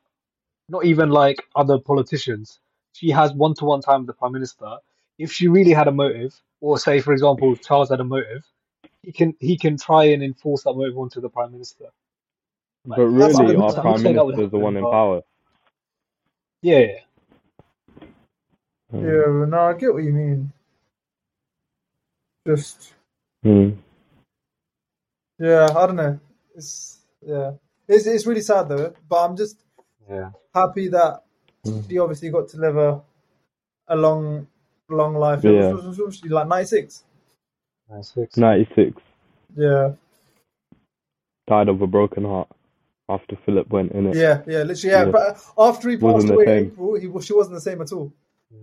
Not even like other politicians. She has one to one time with the Prime Minister. If she really had a motive, or say for example if Charles had a motive, he can he can try and enforce that motive onto the Prime Minister. Like, But really, our I'm prime saying that minister is the one in but- power. Yeah, yeah. Hmm. Yeah, no, I get what you mean. Just Hmm. yeah, I don't know. It's yeah, it's it's really sad though. But I'm just yeah. Happy that Mm. she obviously got to live a a long long life. Yeah. She's like 96. Nine, six. 96. Yeah, Died of a broken heart after Philip went in it. yeah, yeah. Literally, yeah. Yeah. But after he Wasn't passed away, in same. April, he was- she wasn't the same at all.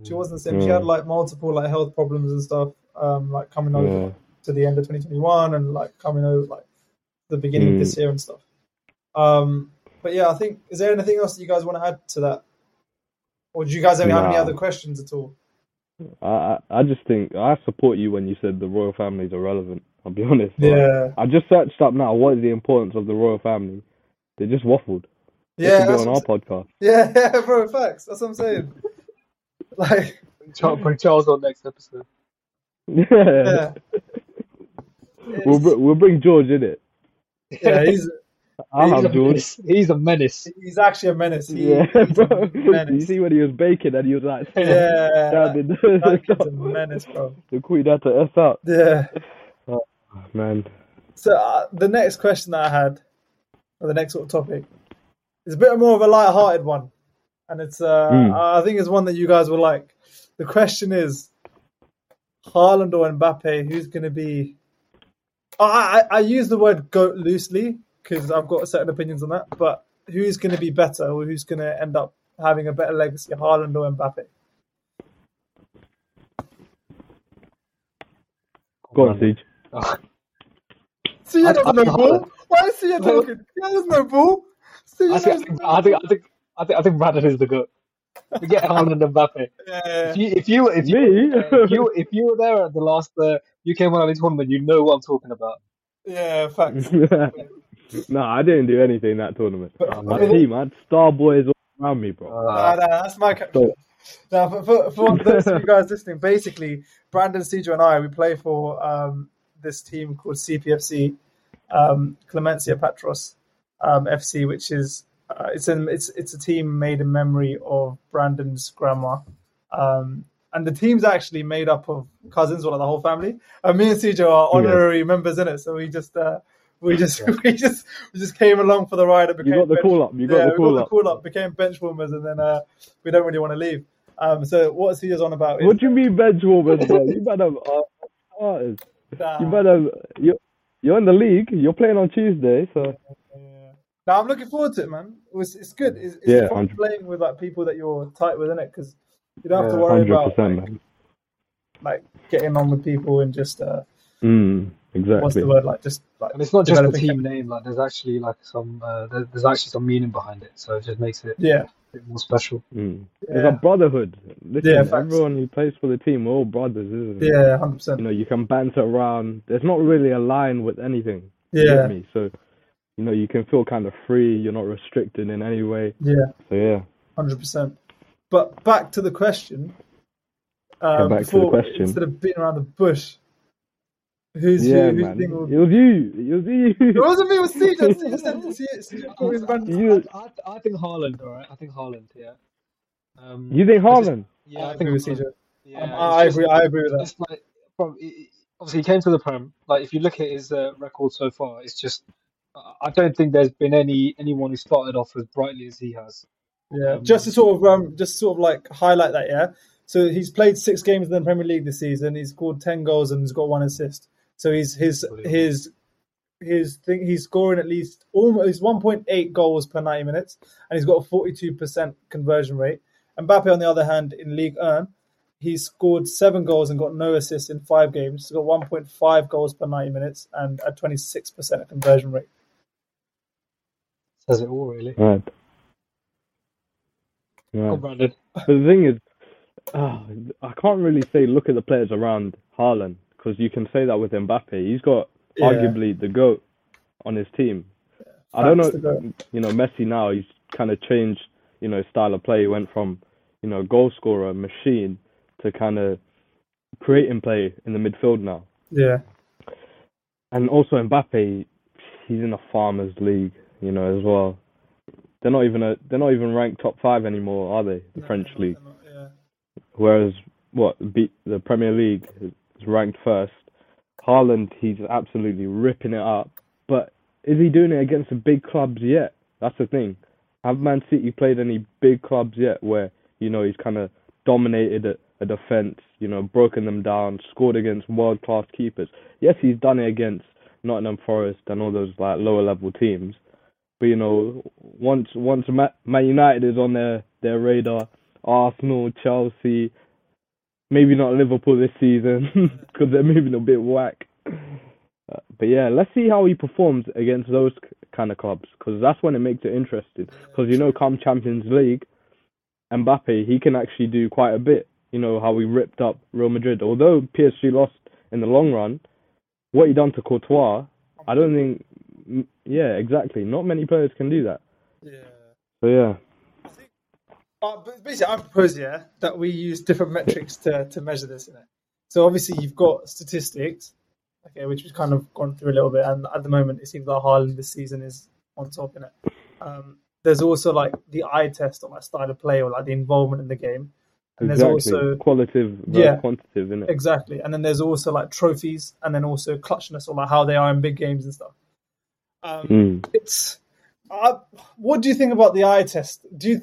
She wasn't the same. She Mm. had like multiple like health problems and stuff. Um, like coming over Yeah. to the end of 2021 and like coming over like the beginning of Mm. this year and stuff. Um, but yeah, I think is there anything else that you guys want to add to that, or do you guys have have any other questions at all? I, I I just think I support you when you said the royal family is irrelevant. I'll be honest. Like, Yeah, I just searched up now what is the importance of the royal family. They just waffled. Yeah, could be on our what, podcast. yeah, yeah, bro. Facts. That's what I'm saying. like, Charles, bring Charles on next episode. Yeah. yeah, We'll br- we'll bring George in it. yeah. He's I'll he's, a have George. menace. he's a menace. he's actually a menace. He, Yeah, bro. a You see when he was baking and he was like, Yeah, standing that kid's a menace, bro. the queen had to s out. Yeah. Man, So uh, the next question that I had, or the next sort of topic, is a bit more of a light-hearted one, and it's uh, Mm. I think it's one that you guys will like. The question is, Haaland or Mbappe, who's going to be? I, I I use the word goat loosely because I've got certain opinions on that, but who's going to be better or who's going to end up having a better legacy, Haaland or Mbappe? Go on, Siege. See, I- doesn't I know think ball. Why is he talking? He doesn't know ball. See, I think, I think, I think, I think, I think Brandon is the goat. Forget Haaland and Mbappe. Yeah, If you, if you, if you, if you, if you were there at the last uh, UK One Only tournament, you know what I'm talking about. yeah, facts. no, I didn't do anything in that tournament. But- My but- team, I had star boys all around me, bro. Nah, Uh, nah, that's my captain. Now, for, for, for those of you guys listening, basically, Brandon, Cedro, and I, we play for um, this team called CPFC, um, Clemencia Patros um, FC, which is uh, it's an it's it's a team made in memory of Brandon's grandma, um, and the team's actually made up of cousins, or like the whole family. And me and Cedro are honorary members in it, so we just. Uh, we just, we just, we just came along for the ride. and You got the bench- call up. You got yeah, the we got up. the call up, became bench warmers, and then uh, we don't really want to leave. Um, so what he is on about is What do you mean bench warmers, bro? You better have uh. Nah, You better. You you're in the league. You're playing on Tuesday, so yeah. Now I'm looking forward to it, man. It was, it's good. It's, it's Yeah, fun 100%. playing with like people that you're tight with, innit? Because you don't have to worry about like, like getting on with people and just uh, Mm, what's the word like just like and it's not just the developing team name. Like, there's actually like some, uh, there, there's actually some meaning behind it. So it just makes it yeah a bit more special. Mm. Yeah. There's a brotherhood. Listen, Yeah, everyone who plays for the team, we're all brothers, isn't it? yeah hundred percent. You percent know, you can banter around. There's not really a line with anything. yeah me? So, you know, you can feel kind of free. You're not restricted in any way. yeah So yeah. hundred percent. But back to the question. Um, back to the before, question. Instead of beating around the bush, who's yeah, who, who's man. think will It was you. It was you. It wasn't me, it was CJ. CJ said CJ called his. You- I, I, I think Haaland, all right. I think Haaland, yeah. Um, You think I Haaland? Yeah, I I agree think with CJ. Yeah, Um, it's I just- agree. I agree with that. It's like, from, he- he- obviously, he came to the Prem. Like, if you look at his uh, record so far, it's just. I- I don't think there's been any anyone who started off as brightly as he has. Yeah, Um, just to sort of um, just sort of like highlight that. Yeah, so he's played six games in the Premier League this season. He's scored ten goals and he's got one assist. So he's his his his thing. He's scoring at least almost one point eight goals per ninety minutes, and he's got a forty two percent conversion rate. Mbappe, on the other hand, in League One, he's scored seven goals and got no assists in five games. He's got one point five goals per ninety minutes and a twenty six percent conversion rate. Says it all, really. Right. Come Right. Brandon. But the thing is, ah, I can't really say look at the players around Haaland because you can say that with Mbappe. He's got Yeah. arguably the goat on his team. I don't know, Facts, the goat. you know, Messi now he's kind of changed, you know, style of play. He went from, you know, goal scorer machine to kind of creating play in the midfield now. Yeah, And also Mbappe, he's in a farmers league, you know, as well. They're not even a, they're not even ranked top five anymore, are they? The No, French league. not, yeah. Whereas what beat the Premier League ranked first. Haaland, he's absolutely ripping it up. But is he doing it against the big clubs yet? That's the thing. Have Man City played any big clubs yet where you know he's kind of dominated a, a defense, you know, broken them down, scored against world class keepers? Yes, he's done it against Nottingham Forest and all those like lower level teams. But you know, once once Man United is on their their radar, Arsenal, Chelsea, maybe not Liverpool this season because they're moving a bit whack. Uh, but yeah, let's see how he performs against those kind of clubs because that's when it makes it interesting. Because you know, come Champions League, Mbappe he can actually do quite a bit. You know how he ripped up Real Madrid. Although PSG lost in the long run, what he done to Courtois, I don't think. Yeah, exactly. Not many players can do that. Yeah. So yeah. Uh, but basically, I propose yeah that we use different metrics to, to measure this. In it. So obviously, you've got statistics, okay, which we've kind of gone through a little bit, and at the moment, it seems like Haaland this season is on top in it. Um, there's also like the eye test on like style of play or like the involvement in the game, and there's Exactly. also Qualitative Yeah. quantitative, innit? exactly, and then there's also like trophies, and then also clutchness or like how they are in big games and stuff. Um, Mm. it's uh, what do you think about the eye test? Do you?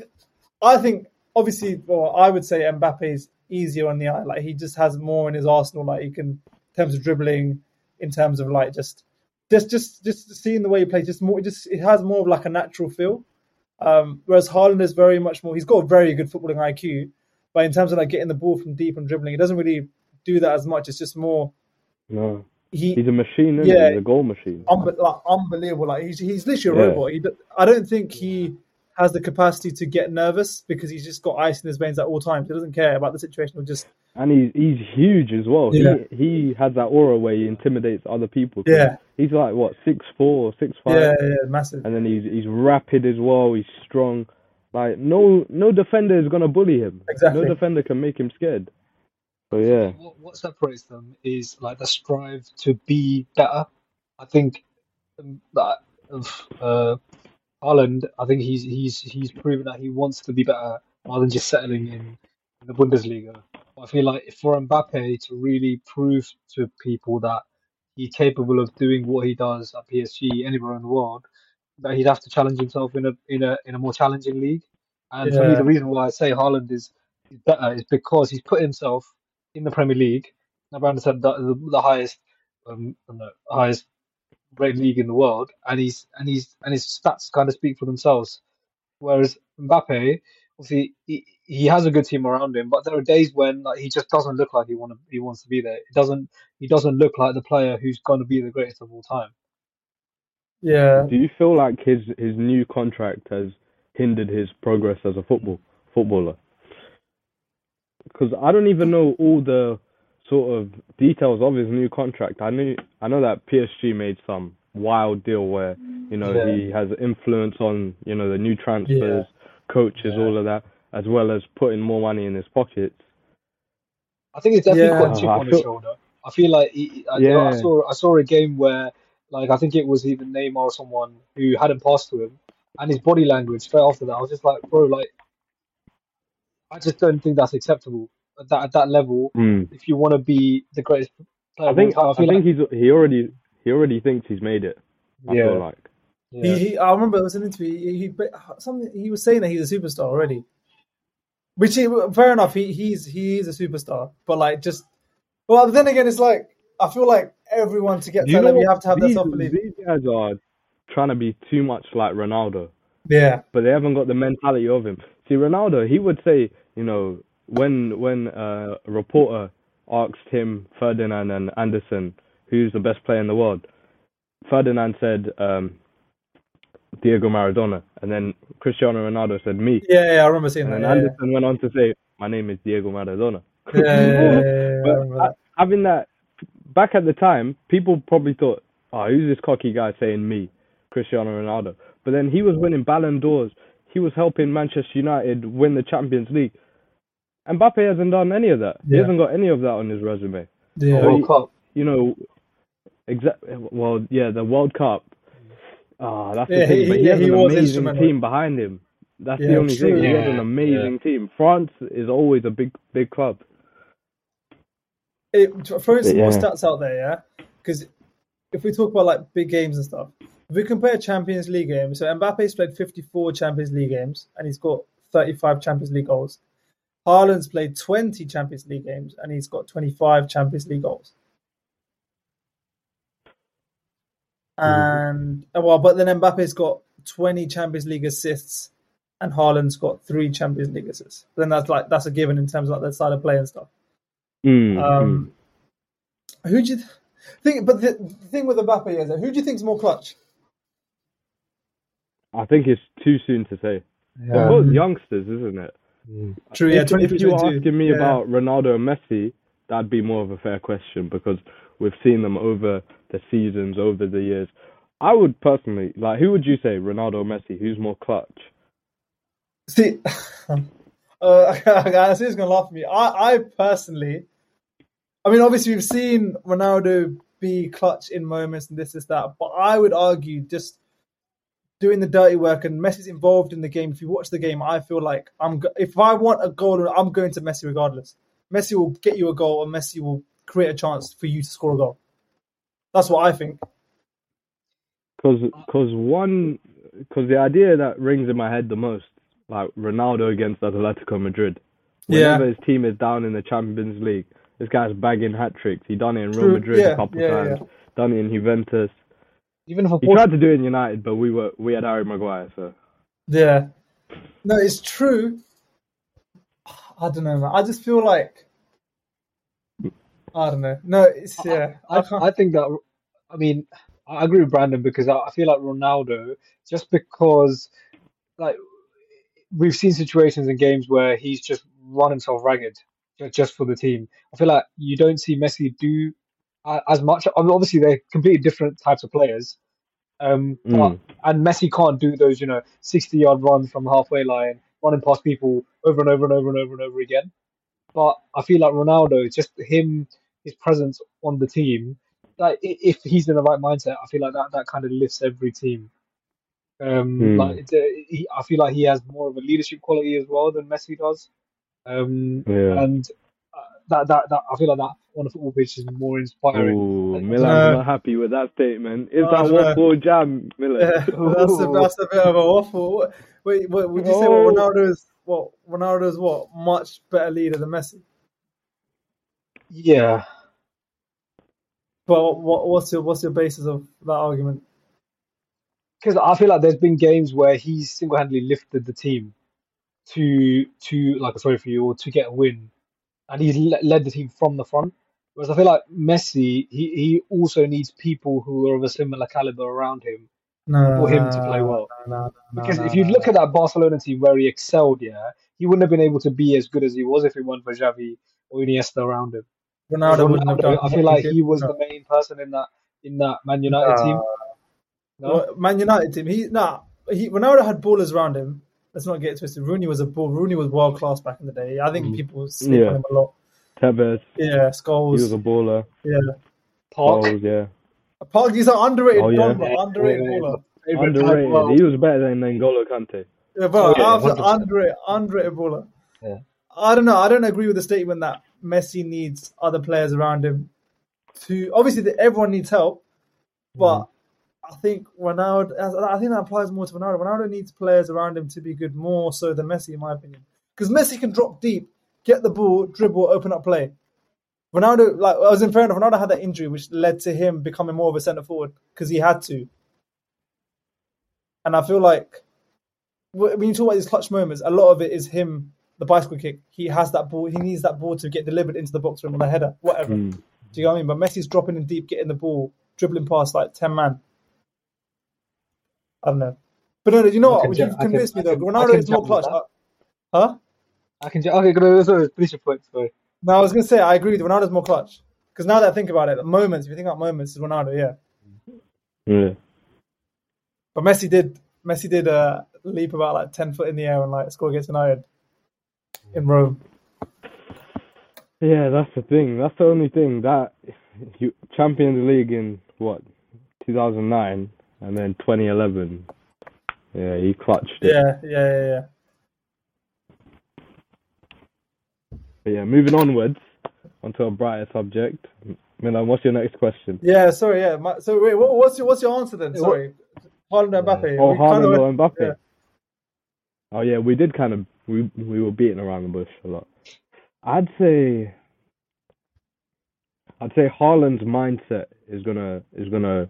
I think obviously, well, I would say Mbappe is easier on the eye. Like he just has more in his arsenal. Like he can, in terms of dribbling, in terms of like just, just, just, just seeing the way he plays. Just more, just it has more of like a natural feel. Um, whereas Haaland is very much more. He's got a very good footballing IQ, but in terms of like getting the ball from deep and dribbling, he doesn't really do that as much. It's just more No, He he's a machine. Isn't Yeah. he? He's a goal machine. unbe- like, unbelievable. Like he's he's literally a Yeah. robot. He, I don't think he has the capacity to get nervous because he's just got ice in his veins at all times. He doesn't care about the situation. He'll just And he's he's huge as well. Yeah. He he has that aura where he intimidates other people. Yeah. He's like what six four, six five, yeah, yeah, massive. and then he's he's rapid as well. He's strong. Like no no defender is gonna bully him. Exactly. No defender can make him scared. So yeah. What, what separates them is like the strive to be better. I think um, that of uh, Haaland, I think he's he's he's proven that he wants to be better rather than just settling in, in the Bundesliga. But I feel like for Mbappe to really prove to people that he's capable of doing what he does at PSG anywhere in the world, that he'd have to challenge himself in a in a in a more challenging league. And for me, the reason why I say Haaland is is better is because he's put himself in the Premier League. Now, I understand that the, the highest, um, no, highest rated league in the world, and he's and he's and his stats kind of speak for themselves. Whereas Mbappe, obviously, he, he has a good team around him, but there are days when like, he just doesn't look like he want to, he wants to be there. He doesn't he doesn't look like the player who's going to be the greatest of all time. Yeah, Do you feel like his his new contract has hindered his progress as a football footballer? Because I don't even know all the sort of details of his new contract. I knew I know that PSG made some wild deal where you know Yeah. he has influence on you know the new transfers, coaches, Yeah. all of that, as well as putting more money in his pockets. I think it's definitely Yeah. quite a chip on his shoulder. I feel like he, I, I saw I saw a game where like I think it was even Neymar or someone who hadn't passed to him, and his body language straight after that, I was just like, bro, like I just don't think that's acceptable at that at that level. Mm. If you want to be the greatest player I think of all I, time, I feel think like he's he already he already thinks he's made it. I Yeah. feel like. Yeah. he, I remember it was an interview. He, he something he was saying that he's a superstar already, which he, fair enough. He he's he is a superstar, but like just well, then again, it's like I feel like everyone to get to You that level, you have to have that these, self belief. these guys are trying to be too much like Ronaldo, Yeah, but they haven't got the mentality of him. See, Ronaldo, he would say, you know, when when uh, a reporter asked him, Ferdinand and Anderson, who's the best player in the world, Ferdinand said um, Diego Maradona, and then Cristiano Ronaldo said me, yeah, yeah I remember seeing and that. then Yeah, yeah. Anderson went on to say, my name is Diego Maradona. Yeah, yeah, yeah, yeah, yeah, having that back at the time, people probably thought, "Oh, who's this cocky guy saying me, Cristiano Ronaldo?" But then he was winning Ballon d'Ors. He was helping Manchester United win the Champions League. Mbappe hasn't done any of that. He hasn't got any of that on his resume. Yeah. World Cup. You know, exactly. Well, yeah, the World Cup. Ah, that's the thing. he- but he yeah, has he an was amazing team behind him. That's Yeah, the only true. thing. He has an amazing team. France is always a big, big club. it, throwing some more stats out there, yeah. Because if we talk about like big games and stuff, if we compare Champions League games, so Mbappe's played 54 Champions League games and he's got 35 Champions League goals. Haaland's played 20 Champions League games and he's got 25 Champions League goals. And uh, well, but then Mbappe's got 20 Champions League assists and Haaland's got three Champions League assists. Then that's like that's a given in terms of like their style of play and stuff. Mm, mm. Um, who do you th- think? But the, the thing with Mbappe is, that who do you think's more clutch? I think it's too soon to say. Yeah. They're both youngsters, isn't it? Mm. True, yeah, if, 23, if you were asking me yeah. about Ronaldo and Messi, that'd be more of a fair question because we've seen them over the seasons, over the years. I would personally like. Who would you say, Ronaldo or Messi? Who's more clutch? See, uh, I see who's gonna laugh at me. I, I personally, I mean, obviously we've seen Ronaldo be clutch in moments and this is that, but I would argue just doing the dirty work and Messi's involved in the game. If you watch the game, I feel like I'm. If I want a goal, I'm going to Messi regardless. Messi will get you a goal, and Messi will create a chance for you to score a goal. That's what I think. Because cause one, because the idea that rings in my head the most, like Ronaldo against Atletico Madrid. Yeah. Whenever his team is down in the Champions League, this guy's bagging hat tricks. He done it in Real Madrid yeah, a couple yeah, times. Done it in Juventus. Even if a He Port- tried to do it in United, but we were we had Harry Maguire, so Yeah. No, it's true. I don't know, man. I just feel like I don't know. No, it's yeah. I, I, can't. I think that I mean I agree with Brandon because I, I feel like Ronaldo just because like we've seen situations in games where he's just run himself ragged just for the team. I feel like you don't see Messi do as much. I mean, obviously, they're completely different types of players. Um, but, Mm. and Messi can't do those, you know, sixty-yard runs from halfway line, running past people over and over and over and over and over again. But I feel like Ronaldo, just him, his presence on the team, like if he's in the right mindset, I feel like that that kind of lifts every team. Um, Hmm. like it's a, he, I feel like he has more of a leadership quality as well than Messi does. Um, Yeah. and that, that that I feel like that on the football pitch is more inspiring. Ooh, Like, Milan's No. not happy with that statement. Is oh, I that don't waffle jam, Milan? Yeah, that's a that's a bit of a waffle. What- Wait, what, would you say? Oh. What Ronaldo's what Ronaldo's what much better leader than Messi? Yeah, But what what's your what's your basis of that argument? because I feel like there's been games where he's single-handedly lifted the team to to like sorry for you or to get a win, and he's led the team from the front. Whereas I feel like Messi, he, he also needs people who are of a similar caliber around him No, for him to play well. No, no, no, Because no, if you no, look no. at that Barcelona team where he excelled, yeah, he wouldn't have been able to be as good as he was if it weren't for Xavi or Iniesta around him. Ronaldo wouldn't have Ronaldo, done. I feel like he was no. the main person in that in that Man United team. No, Well, Man United team. He nah. He Ronaldo had ballers around him. Let's not get it twisted. Rooney was a ball. Rooney was world class back in the day. I think Mm. people sleep Yeah. on him a lot. Tevez, Yeah, Scholes. he was a baller. yeah, Park, Goals, yeah. Park. He's an underrated, Oh, yeah. Don, underrated yeah, yeah. baller. Underrated. of- He was better than N'Golo Kante. Yeah, bro, Yeah, absolute 100%. underrated, underrated baller. Yeah. I don't know. I don't agree with the statement that Messi needs other players around him. To obviously, the, everyone needs help, but Mm-hmm. I think Ronaldo. I think that applies more to Ronaldo. Ronaldo needs players around him to be good more so than Messi, in my opinion. Because Messi can drop deep, get the ball, dribble, open up play. Ronaldo, like I was in fair enough, Ronaldo had that injury which led to him becoming more of a centre forward because he had to. And I feel like when you talk about these clutch moments, a lot of it is him, the bicycle kick. He has that ball. He needs that ball to get delivered into the box room on a header, whatever. Mm. Do you know what I mean? But Messi's dropping in deep, getting the ball, dribbling past like ten man. I don't know. But no, no, you know what? ju- You've I can- convinced me though. can- Ronaldo is more clutch. Uh, huh? I can. ju- Okay, go so finish your point. Sorry. No, I was gonna say I agree with you. Ronaldo's more clutch. Because now that I think about it, the moments, if you think about moments, is Ronaldo, yeah. Yeah. But Messi did Messi did uh, leap about like ten foot in the air and like score against United in Rome. Yeah, that's the thing. That's the only thing that you, Champions League in what 2009 and then 2011. Yeah, he clutched it. Yeah, yeah, yeah, yeah. But yeah, moving onwards onto a brighter subject. Milan, what's your next question? Yeah, sorry, yeah. My, so wait, what, what's your what's your answer then? Sorry, Haaland and Mbappe. Oh, Haaland or Mbappe? yeah. Oh yeah, we did kind of we we were beating around the bush a lot. I'd say I'd say Haaland's mindset is gonna is gonna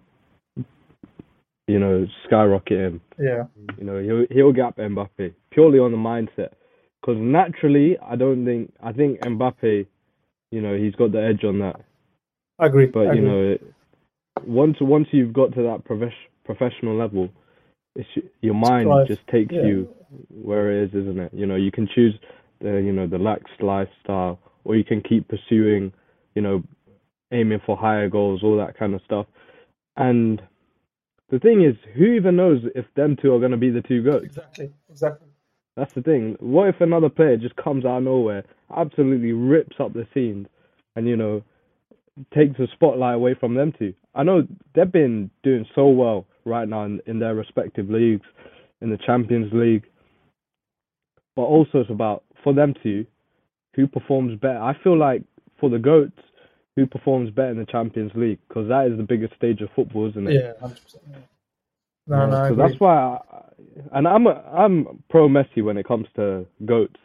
you know skyrocket him. yeah, You know he'll he'll gap Mbappe purely on the mindset. Because naturally, I don't think I think Mbappe, you know, he's got the edge on that. I agree. But I you agree. know, it, once once you've got to that profes- professional level, it's, your mind just takes Yeah. you where it is, isn't it? You know, you can choose the you know the lax lifestyle, or you can keep pursuing, you know, aiming for higher goals, all that kind of stuff. And the thing is, who even knows if them two are going to be the two goats? exactly, exactly. That's the thing. What if another player just comes out of nowhere, absolutely rips up the scenes, and you know, takes the spotlight away from them two? I know they've been doing so well right now in, in their respective leagues, in the Champions League, but also it's about for them two, who performs better. I feel like for the goats, who performs better in the Champions League, because that is the biggest stage of football, isn't it? Yeah, hundred percent. No, no, so that's why, I, and I'm a, I'm pro Messi when it comes to goats.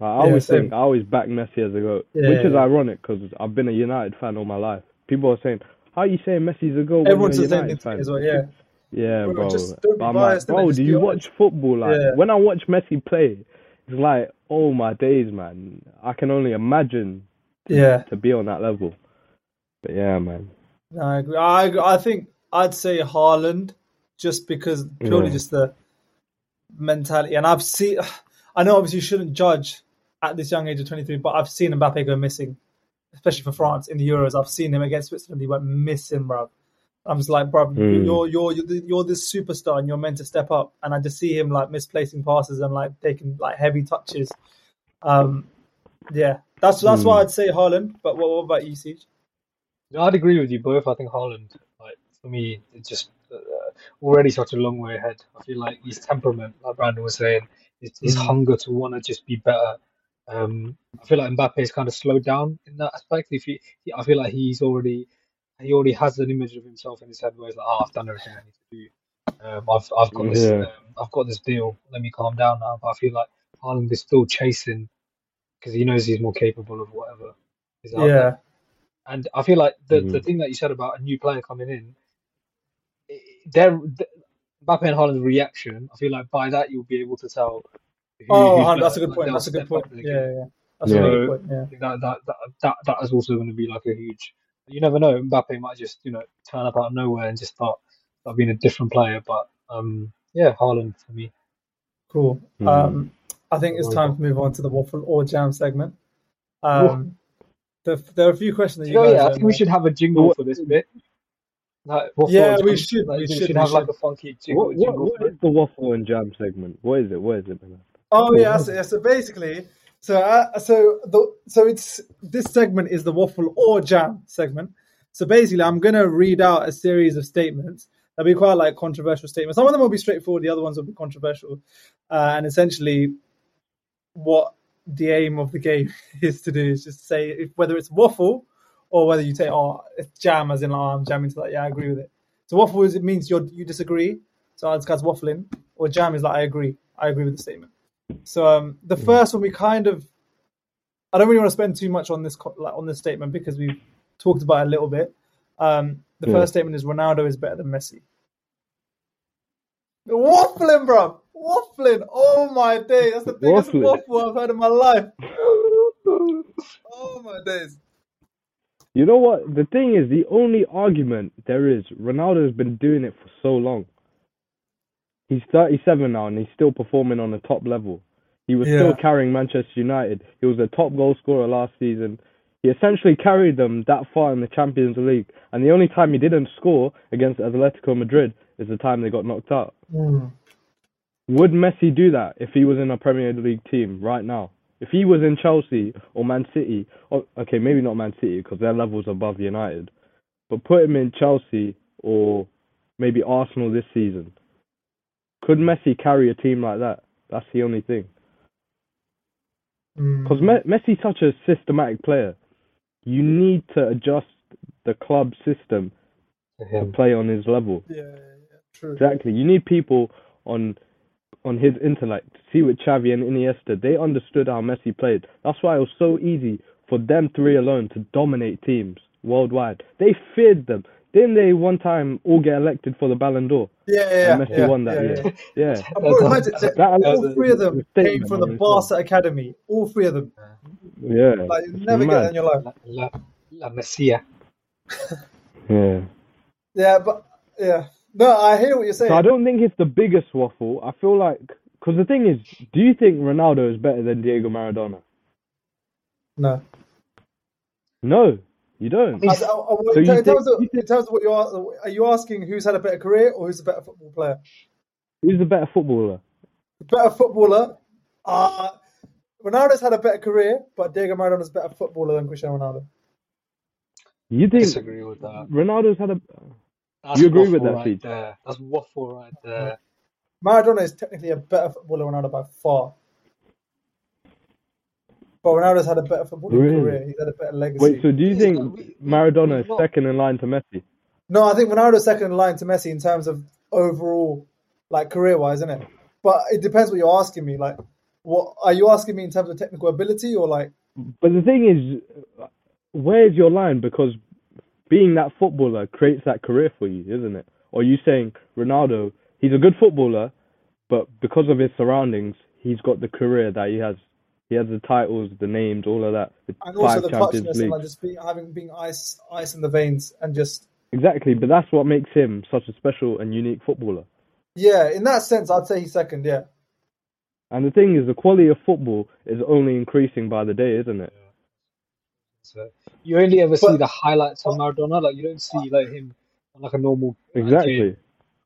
I Yeah, always think I always back Messi as a goat, Yeah, which is yeah. ironic because I've been a United fan all my life. People are saying, "How are you saying Messi's a goat Everyone's when you're a United fan?" as well. Yeah, Yeah, Bro, bro. just don't be But I'm biased, like, bro, do you honest. watch football? Like Yeah. when I watch Messi play, it's like, oh my days, man. I can only imagine Yeah, to be on that level. But yeah, man. no, I agree. I agree. I think I'd say Haaland just because purely Yeah. just the mentality. And I've seen, I know obviously you shouldn't judge at this young age of 23, but I've seen Mbappe go missing, especially for France in the Euros. I've seen him against Switzerland. He went missing, bro. I'm just like, bro, Mm. you're you're you're the- you're this superstar and you're meant to step up. And I just see him like misplacing passes and like taking like heavy touches. Um, yeah, that's that's Mm. why I'd say Haaland. But what, what about you, Siege? No, I'd agree with you both. I think Haaland, like for me, it's just uh, already such a long way ahead. I feel like his temperament, like Brandon was saying, his, his Mm. hunger to want to just be better. Um, I feel like Mbappe is kind of slowed down in that aspect. If he, he, I feel like he's already, he already has an image of himself in his head where he's like, "Oh, I've done everything I need to do. Um, I've, I've got this, um, I've got this deal. Let me calm down now." But I feel like Haaland is still chasing because he knows he's more capable of whatever is out there. Yeah, And I feel like the, the Mhm. thing that you said about a new player coming in, their Mbappe and Haaland's reaction, I feel like by that you'll be able to tell. Who, Oh, who's that's a good Like, point. That's a good point. Yeah, yeah, that's Yeah. a good point. Yeah. That, that, that, that, that is also going to be like a huge. You never know. Mbappe might just you know turn up out of nowhere and just start start being a different player. But um, yeah, Haaland for me. Cool. Hmm. Um, I think it's time to move on to the waffle or jam segment. Um, the, there are a few questions that you You know, guys yeah, I don't think we should have a jingle for this bit. Like, Yeah, we should, Like, we we should, should have like a funky jingle. What, what, jingle what for is it. the waffle and jam segment? What is it? What is it, man? Oh yeah, so, yeah, so basically, so uh, so the so it's this segment is the waffle or jam segment. So basically, I'm gonna read out a series of statements. They'll be quite like controversial statements. Some of them will be straightforward. The other ones will be controversial. Uh, and essentially, what the aim of the game is to do is just say if, whether it's waffle or whether you say oh it's jam as in like, oh, I'm jamming to that. Yeah, I agree with it. So waffle is it means you you disagree. So this guy's waffling. Or jam is like I agree. I agree with the statement. So um, the first one we kind of, I don't really want to spend too much on this like, on this statement because we've talked about it a little bit. Um, the Yeah. first statement is Ronaldo is better than Messi. Waffling, bro, waffling. Oh my day, that's the biggest Waffling. waffle I've had in my life. Oh my days. You know what? The thing is, the only argument there is, Ronaldo has been doing it for so long. He's 37 now and he's still performing on the top level. He was Yeah. still carrying Manchester United. He was the top goal scorer last season. He essentially carried them that far in the Champions League. And the only time he didn't score against Atletico Madrid is the time they got knocked out. Hmm. Would Messi do that if he was in a Premier League team right now? If he was in Chelsea or Man City, or, okay, maybe not Man City because their levels above United, but put him in Chelsea or maybe Arsenal this season. Could Messi carry a team like that? That's the only thing. Mm. Because Me- Messi's such a systematic player. You need to adjust the club system To to play on his level. Yeah, yeah, yeah, true. Exactly. You need people on on his intellect. See with Xavi and Iniesta, they understood how Messi played. That's why it was so easy for them three alone to dominate teams worldwide. They feared them. Didn't they one time all get elected for the Ballon d'Or? Yeah, yeah, yeah. And Messi yeah, won that yeah, year. yeah. Yeah. And bro, imagine That's- that that- all three of them came from the on Barca Academy. All three of them. Yeah. Like you It's never get that in your life. La, la, la Masia. Yeah. Yeah, but yeah. No, I hear what you're saying. So I don't think it's the biggest waffle. I feel like because the thing is, do you think Ronaldo is better than Diego Maradona? No. No, you don't. I, I, I, So in, you terms think- of, in terms of what you are, are you asking who's had a better career or who's a better football player? Who's a better footballer? Better footballer. Uh, Ronaldo's had a better career, but Diego Maradona's a better footballer than Cristiano Ronaldo. You think disagree with that. Ronaldo's had a? That's You agree with that, right Pete? there. That's waffle right there. Mm-hmm. Maradona is technically a better footballer than Ronaldo by far. But Ronaldo's had a better footballing Really? career. He's had a better legacy. Wait, so do you He's think not- we- we- Maradona is not- second in line to Messi? No, I think Ronaldo's second in line to Messi in terms of overall, like career wise, isn't it? But it depends what you're asking me. Like, what are you asking me in terms of technical ability or like? But the thing is, where's your line? Because being that footballer creates that career for you, isn't it? Or are you saying Ronaldo, he's a good footballer, but because of his surroundings, he's got the career that he has. He has the titles, the names, all of that. The and also five the Champions clutchness and League. like just being, having being ice ice in the veins and just Exactly, but that's what makes him such a special and unique footballer. yeah. In that sense, I'd say he's second. Yeah. And the thing is, the quality of football is only increasing by the day, isn't it? So you only ever see the highlights of Maradona. Like you don't see like him on like a normal. Exactly.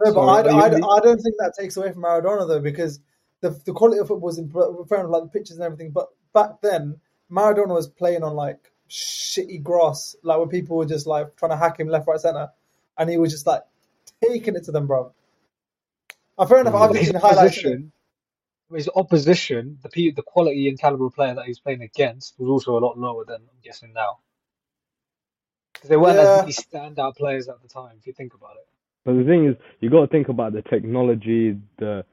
No, but So, I, I, only- I don't think that takes away from Maradona though, because the the quality of football was in front of like the pitches and everything. But back then, Maradona was playing on like shitty grass, like where people were just like trying to hack him left, right, center, and he was just like taking it to them, bro. Uh, fair enough. I've But his seen highlights. of it. opposition, his opposition, the the quality and caliber of player that he was playing against was also a lot lower than I'm guessing now. Because there weren't Yeah. as many standout players at the time, if you think about it. But the thing is, you got to think about the technology, the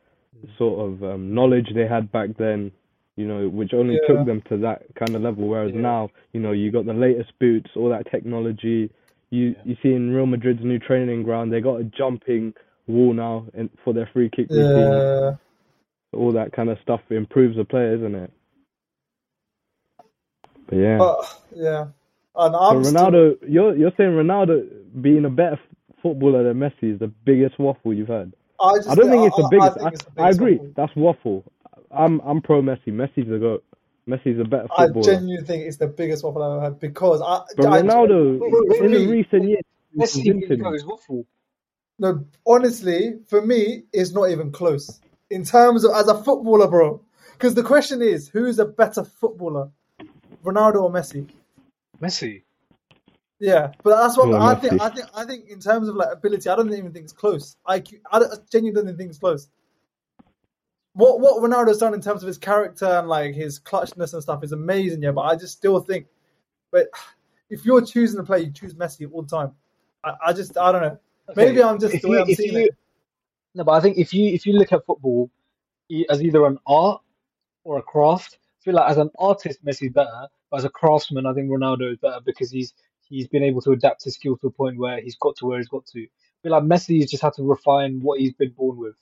sort of um, knowledge they had back then, you know, which only Yeah. took them to that kind of level. Whereas Yeah. now, you know, you got the latest boots, all that technology. You Yeah. you see in Real Madrid's new training ground, they got a jumping wall now in, for their free kick routine. Yeah. All that kind of stuff improves the player, isn't it? But yeah. But yeah. And I'm still- Ronaldo, you're you're saying Ronaldo being a better footballer than Messi is the biggest waffle you've heard. I, just I don't think it's the I- I biggest. think I, it's the I biggest agree. waffle. That's waffle. I'm I'm pro Messi. Messi's the goat. Messi's a better footballer. I genuinely think it's the biggest waffle I've ever had because I. but I- Ronaldo, for in the me- recent years, he's Messi convincing really me. goes waffle. No, honestly, for me, it's not even close in terms of as a footballer, bro. Because the question is, who's a better footballer, Ronaldo or Messi? Messi. Yeah, but that's what Yeah, I Messi. think. I think. I think in terms of like ability, I don't even think it's close. I, I don't- I genuinely don't think it's close. What what Ronaldo's done in terms of his character and like his clutchness and stuff is amazing. Yeah, but I just still think, but if you're choosing to play, you choose Messi all the time. I, I just I don't know. Maybe Okay, I'm just the way you- I'm if seeing you- it. No, but I think if you if you look at football e- as either an art or a craft, I feel like as an artist, Messi's better. But as a craftsman, I think Ronaldo is better because he's he's been able to adapt his skill to a point where he's got to where he's got to. I feel like Messi's just had to refine what he's been born with.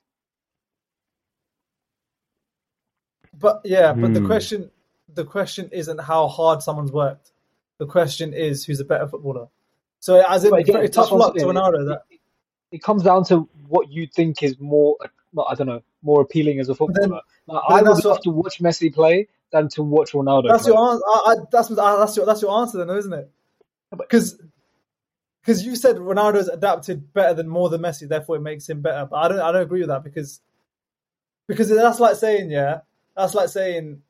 But yeah, but the Hmm. question the question isn't how hard someone's worked. The question is who's a better footballer. So as in But again, very that's tough what I'm luck to saying. Ronaldo. That It, it comes down to what you think is more, I don't know, more appealing as a But then- footballer. Like, I would love to watch Messi play than to watch Ronaldo. that's play. your answer. I, I, that's what- that's your that's your answer then, isn't it? Because because you said Ronaldo's adapted better than more than Messi, therefore it makes him better. But I don't I don't agree with that because because that's like saying yeah, that's like saying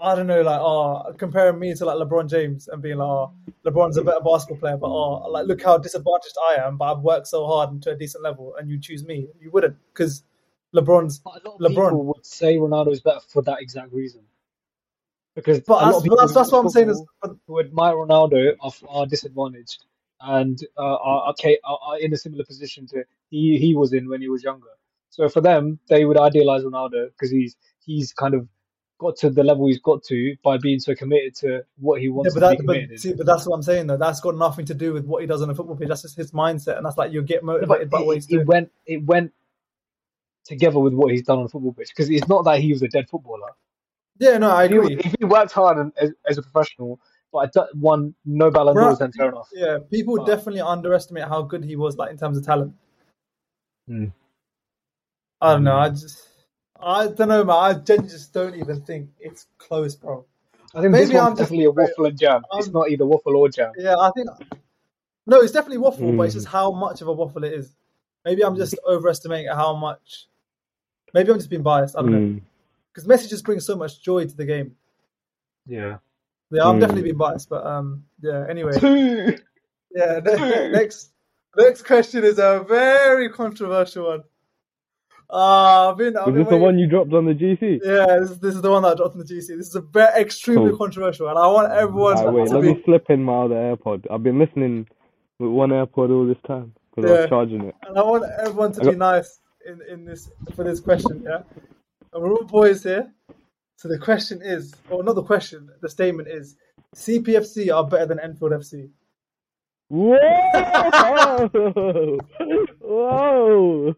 I don't know, like oh, comparing me to like LeBron James and being like, oh, LeBron's a better basketball player, but oh, like look how disadvantaged I am, but I've worked so hard and to a decent level, and you choose me, you wouldn't because LeBron's. But a lot of LeBron. people would say Ronaldo is better for that exact reason. Because But that's, that's, that's what I'm saying is, who admire Ronaldo are, are disadvantaged and uh, are, okay, are, are in a similar position to he, he was in when he was younger. So for them, they would idealize Ronaldo because he's he's kind of got to the level he's got to by being so committed to what he yeah, wants but, to that, be but, see, but that's what I'm saying though. That's got nothing to do with what he does on a football pitch. That's just his mindset, and that's like you get motivated by what it, he's it doing. went it went together with what he's done on the football pitch because it's not that he was a dead footballer. Yeah, no, I he, agree. if he worked hard and, as, as a professional, but I don't- won no Ballon d'Ors, then fair enough. Yeah, people But- definitely underestimate how good he was, like in terms of talent. Hmm. I don't know. I just, I don't know, man. I genuinely just don't even think it's close, bro. I think Maybe this one's I'm just- definitely a waffle and jam. it's not either waffle or jam. Yeah, I think. No, it's definitely waffle, but it's Mm. just how much of a waffle it is. Maybe I'm just overestimating how much. Maybe I'm just being biased. I don't know Mm. because Messi just brings so much joy to the game. Yeah. Yeah, I'm Mm. definitely being biased, but um, yeah. Anyway, yeah. ne- next, next question is a very controversial one. Ah, I've been. I've Was been the one you dropped on the GC? Yeah, this, this is the one that I dropped on the GC. This is a very extremely Cool. controversial, and I want everyone Alright, wait, to let be. me slip in my other AirPod. I've been listening with one AirPod all this time because I Yeah. was charging it. And I want everyone to I be nice in, in this for this question, yeah? And we're all boys here. So the question is, or not the question, the statement is CPFC are better than Enfield FC. Whoa! Whoa!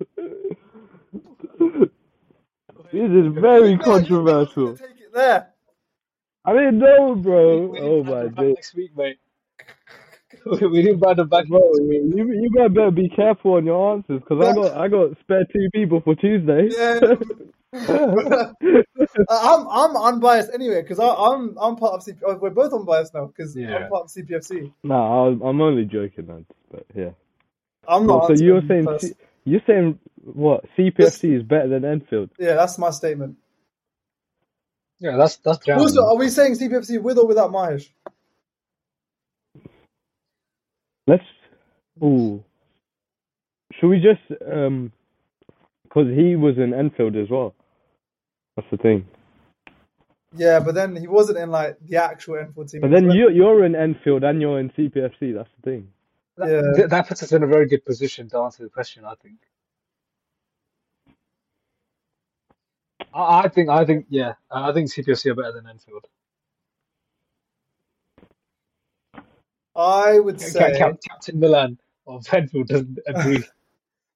This is very controversial. Take it there. I didn't know, bro. We Oh my god. back days. next week, mate. we need Brandon back Bro, you you guys better be careful on your answers because I got I got spare two people for Tuesday. Yeah. Uh, I'm I'm unbiased anyway because I'm I'm part of CP. oh, We're both unbiased now because Yeah. I'm part of CPFC. nah, I'm, I'm only joking, man. But yeah. I'm Well, not. so you're saying you're saying what CPFC is better than Enfield? Yeah, that's my statement. Yeah, that's that's jam. Also, are we saying CPFC with or without Mahesh? Let's. Ooh. Should we just um? Because he was in Enfield as well. That's the thing. Yeah, but then he wasn't in like the actual Enfield team. But then you you're in Enfield and you're in CPFC. That's the thing. that, yeah. th- that puts us in a very good position to answer the question. I think. I, I think I think yeah, I think CPFC are better than Enfield. I would say. Captain Milan of Enfield doesn't agree.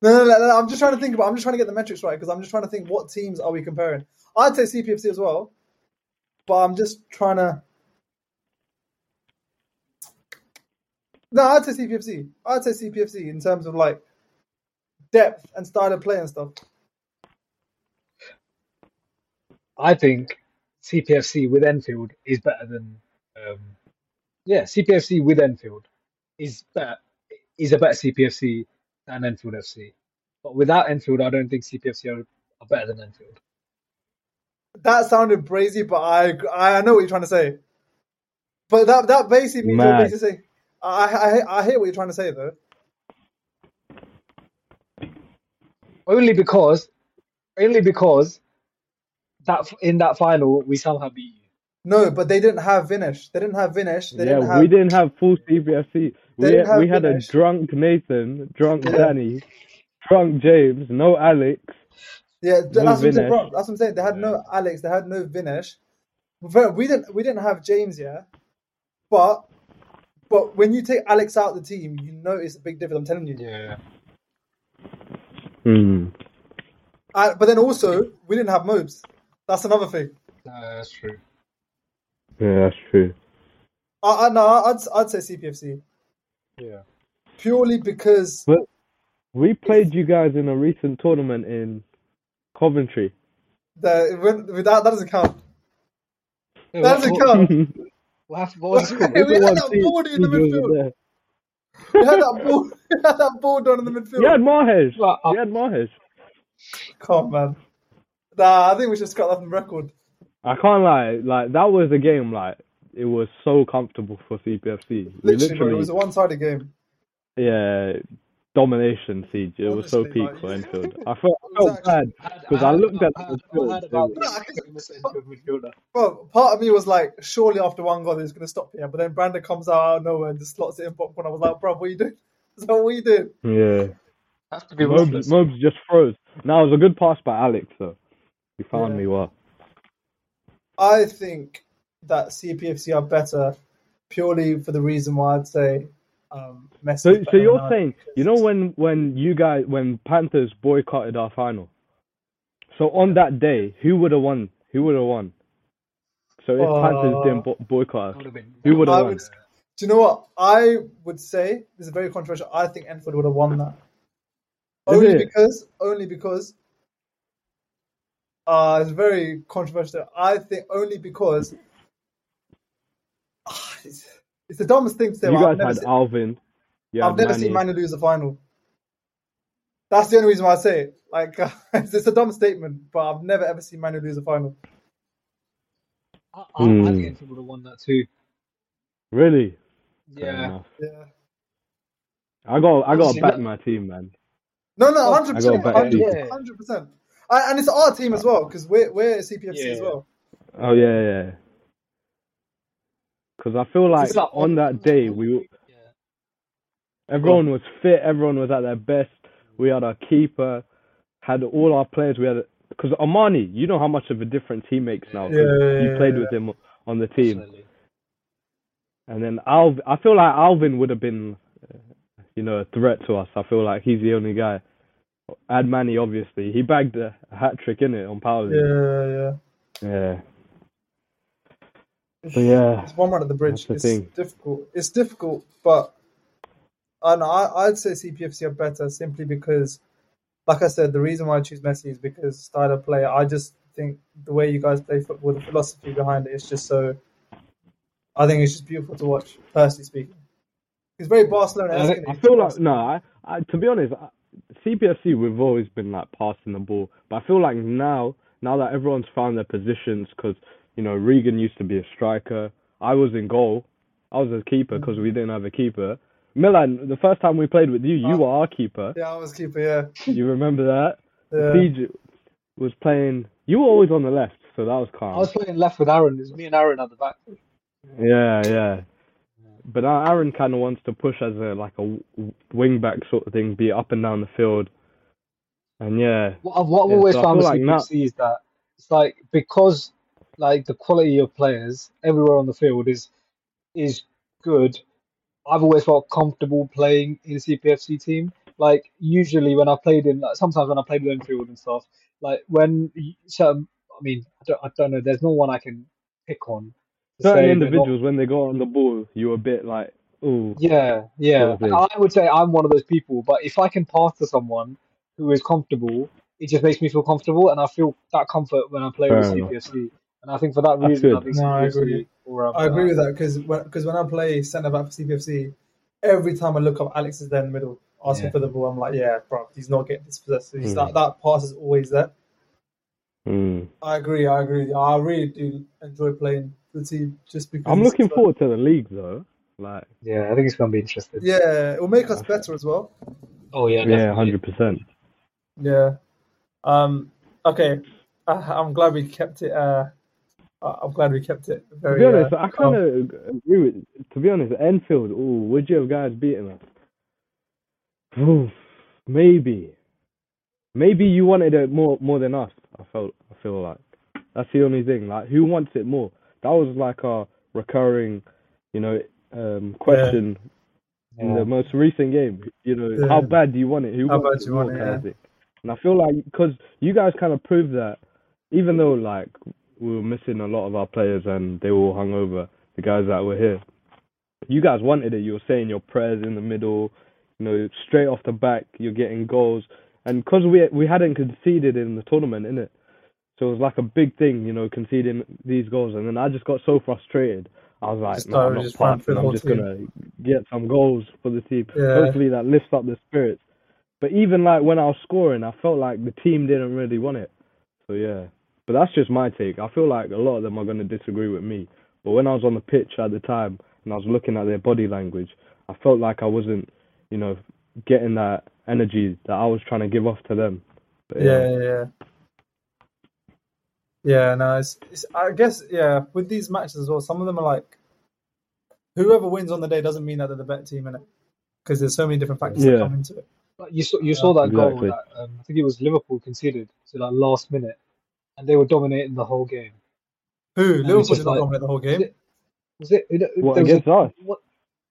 No, no, no, no, I'm just trying to think about. I'm just trying to get the metrics right because I'm just trying to think what teams are we comparing. I'd say CPFC as well, but I'm just trying to. No, I'd say CPFC. I'd say CPFC in terms of like depth and style of play and stuff. I think CPFC with Enfield is better than um, yeah CPFC with Enfield is better is a better CPFC than Enfield FC. But without Enfield, I don't think CPFC are, are better than Enfield. That sounded brazy, but I I know what you're trying to say. But that that basically means you're basically saying I, I I hear what you're trying to say though. Only because only because that in that final we somehow beat you. No, but they didn't have Vinish. They didn't have Vinish. They yeah, didn't have. we didn't have full CPFC. We didn't we had a drunk Nathan, drunk Yeah. Danny, drunk James, no Alex. Yeah, th- that's what, I'm saying, Vinesh. bro. That's what I'm saying. They had no Alex. They had no Vinish. We didn't. We didn't have James. Yeah, but but when you take Alex out of the team, you notice a big difference. I'm telling you. Yeah. Hmm. Uh, but then also we didn't have Mobes. That's another thing. No, that's true. Yeah, that's true. I, I no, I'd I'd say CPFC Yeah. purely because But we played you guys in a recent tournament in Coventry. the when, that that doesn't count. Yeah, That what, doesn't what, count. what, happened- what was? Hey, we had Everyone that sees ball in the midfield. there. We had that ball. We had that ball down in the midfield. You had Mahesh. Well, uh, You had Mahesh. Come on, man. Nah, I think we should cut that from record. I can't lie. Like that was a game. Like it was so comfortable for CPFC. Literally, literally, it was a one-sided game. yeah, domination siege. It was so peak like, for it Enfield. I felt, I felt was bad because I, looked at the I heard midfield. about the were- midfielder. Bro, part of me was like, surely after one goal, he's going to stop here. But then Brandon comes out out of nowhere and just slots it in popcorn. I was like, bro, what are you doing? Is that what you doing? Yeah. Has to be Mobs. Mobs just froze. Now it was a good pass by Alex, though. He found Yeah. me well. I think that CPFC are better purely for the reason why I'd say um, Messi. So, so you're than saying, you know, when when you guys, when Panthers boycotted our final. So on that day, who would have won? Who would have won? So if Panthers Uh, didn't bo- boycott us, Would have been- who would I have won? would- Do you know what? I would say this is very controversial. I think Enfield would have won that. Is Only it? because, only because, uh, it's very controversial. I think only because Ah, it's, it's the dumbest thing to say. You guys I've never, had seen, Alvin. You I've never Manny. seen Manu lose a final. That's the only reason why I say it. Like, it's, it's a dumb statement, but I've never ever seen Manu lose a final. I, I, I Hmm. think Enfield would have won that too. Really? Yeah. Yeah. I got, I got Obviously, to back look- my team, man. No, no, hundred I got percent, back hundred you. hundred percent. And it's our team as well because we're we're CPFC as Yeah. well. Oh yeah, yeah. Because I feel like like- on that day we Yeah. everyone was fit, everyone was at their best. We had our keeper, had all our players. We had because Armani, you know how much of a difference he makes now. Yeah, you yeah, played yeah. with him on the team, Absolutely. and then Alv. I feel like Alvin would have been, uh, you know, a threat to us. I feel like he's the only guy. Add Manny, obviously, he bagged a, a hat trick in it on Power League. Yeah, yeah. Yeah. But yeah, It's one run at the bridge. The it's thing. difficult. It's difficult, but know. I, I'd say CPFC are better simply because, like I said, the reason why I choose Messi is because style of play. I just think the way you guys play football, the philosophy behind it, it is just so. I think it's just beautiful to watch, personally speaking. It's very Barcelona. I I feel like no. I, I to be honest, I- CPFC we've always been like passing the ball, but I feel like now, now that everyone's found their positions, because you know Regan used to be a striker. I was in goal. I was a keeper because we mm-hmm. didn't have a keeper. Milan, the first time we played with you, you Oh. were our keeper. Yeah, I was keeper. Yeah, You remember that? yeah. Siege was playing. You were always on the left, so that was calm. I was playing left with Aaron. It was me and Aaron at the back. Yeah, yeah. But Aaron kind of wants to push as a like a wing back sort of thing, be up and down the field. And yeah, What I've, what I've Yeah, always so found with like is that it's like because like the quality of players everywhere on the field is is good. I've always felt comfortable playing in a CPFC team. Like usually when I played in, like, sometimes when I played with Enfield and stuff, like when certain, I mean, I don't, I don't know. There's no one I can pick on. To certain say they're not- individuals when they go on the ball, you're a bit like, oh Yeah, yeah. sort of. I would say I'm one of those people, but if I can pass to someone who is comfortable, it just makes me feel comfortable, and I feel that comfort when I play Fair with enough. CPFC. And I think for that That's reason, I good. think No, I agree. or, um, I agree with that because because when I play centre back for CPFC, every time I look up, Alex is there in the middle asking Yeah. for the ball. I'm like, yeah, bro, he's not getting dispossessed. He's Mm. that that pass is always there. mm. I agree. I agree. I really do enjoy playing for the team just because. I'm looking uh, forward to the league though. Like, Yeah, I think it's gonna be interesting. Yeah, it will make us better as well. Oh yeah, yeah, hundred percent. Yeah. Um. Okay. Uh, I'm glad we kept it. Uh, I- I'm glad we kept it Very, To be honest, uh, I kind of agree with. To be honest, Enfield. Ooh, would you have guys beaten us? Ooh, maybe. Maybe you wanted it more more than us. I felt. I feel like that's the only thing. Like, who wants it more? That was like a recurring, you know, um, question in Yeah. the most recent game. You know, Yeah. how bad do you want it? Who How bad do you want it, kind yeah. of. And I feel like because you guys kind of proved that, even though like we were missing a lot of our players and they were all hungover, the guys that were here, you guys wanted it. You were saying your prayers in the middle, you know, straight off the back, you're getting goals, and because we we hadn't conceded in the tournament, innit? So it was like a big thing, you know, conceding these goals, and then I just got so frustrated. I was like, no, I'm not just running passing. I'm just gonna get some goals for the team. Yeah. Hopefully that lifts up the spirits. But even like when I was scoring, I felt like the team didn't really want it. So yeah. But that's just my take. I feel like a lot of them are gonna disagree with me. But when I was on the pitch at the time and I was looking at their body language, I felt like I wasn't, you know, getting that energy that I was trying to give off to them. But Yeah, yeah, yeah. Yeah, no, it's, it's, I guess, yeah, with these matches as well, some of them are like, whoever wins on the day doesn't mean that they're the better team in it. Because there's so many different factors that come into it. Like, You saw you saw that Exactly. goal that um, I think it was Liverpool conceded to that last minute, and they were dominating the whole game. Who? it's Liverpool did not like- dominate the whole game. it- Was it? it, it What there was a- us? What?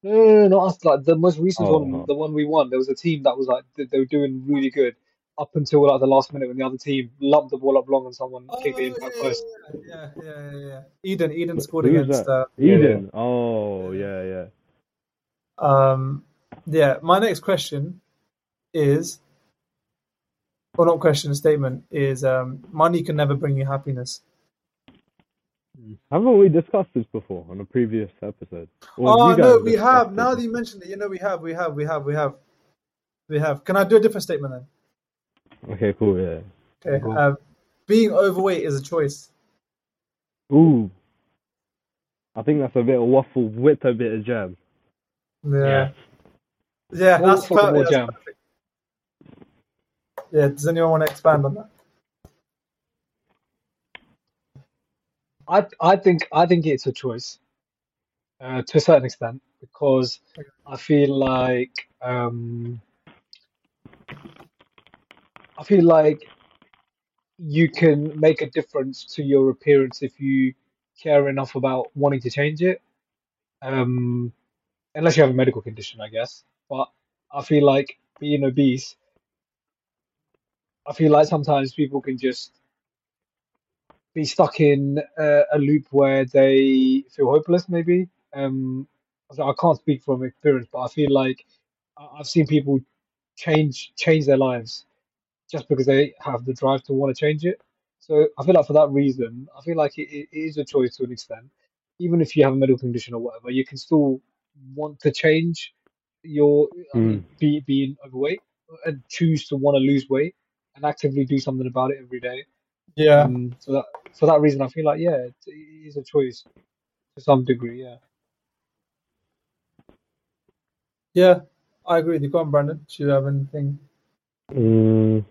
No, no, no, not us. Like the most recent Oh, one, no. the one we won. There was a team that was like they, they were doing really good up until like the last minute when the other team lumped the ball up long and someone kicked it in back yeah, post. yeah, yeah, yeah, yeah, yeah. Eden, Eden scored Who against. that? Uh, Yeah, Eden. Oh yeah, yeah. um, yeah. My next question is, or not question, statement is, um, money can never bring you happiness. Haven't we discussed this before on a previous episode? Or Oh no, we have. Now that you mentioned it, you know we have, we have, we have, we have, we have. Can I do a different statement then? Okay, cool. Yeah. Okay. Go on. Uh, being overweight is a choice. Ooh. I think that's a bit of waffle with a bit of jam. Yeah. Yeah, More that's football perfect. jam. Perfect. Yeah. Does anyone want to expand on that? I I think I think it's a choice, uh, to a certain extent, because I feel like um, I feel like you can make a difference to your appearance if you care enough about wanting to change it. Um, unless you have a medical condition, I guess. But I feel like being obese, I feel like sometimes people can just be stuck in uh, a loop where they feel hopeless. Maybe um, I can't speak from experience, but I feel like I've seen people change change their lives just because they have the drive to want to change it. So I feel like for that reason, I feel like it, it is a choice to an extent. Even if you have a medical condition or whatever, you can still want to change your I mean, Mm. be, being overweight and choose to want to lose weight and actively do something about it every day. Yeah, Um, so that for that reason, I feel like yeah, it, it is a choice to some degree. Yeah. yeah, I agree with you. Go on, Brandon. Do you have anything? Mm.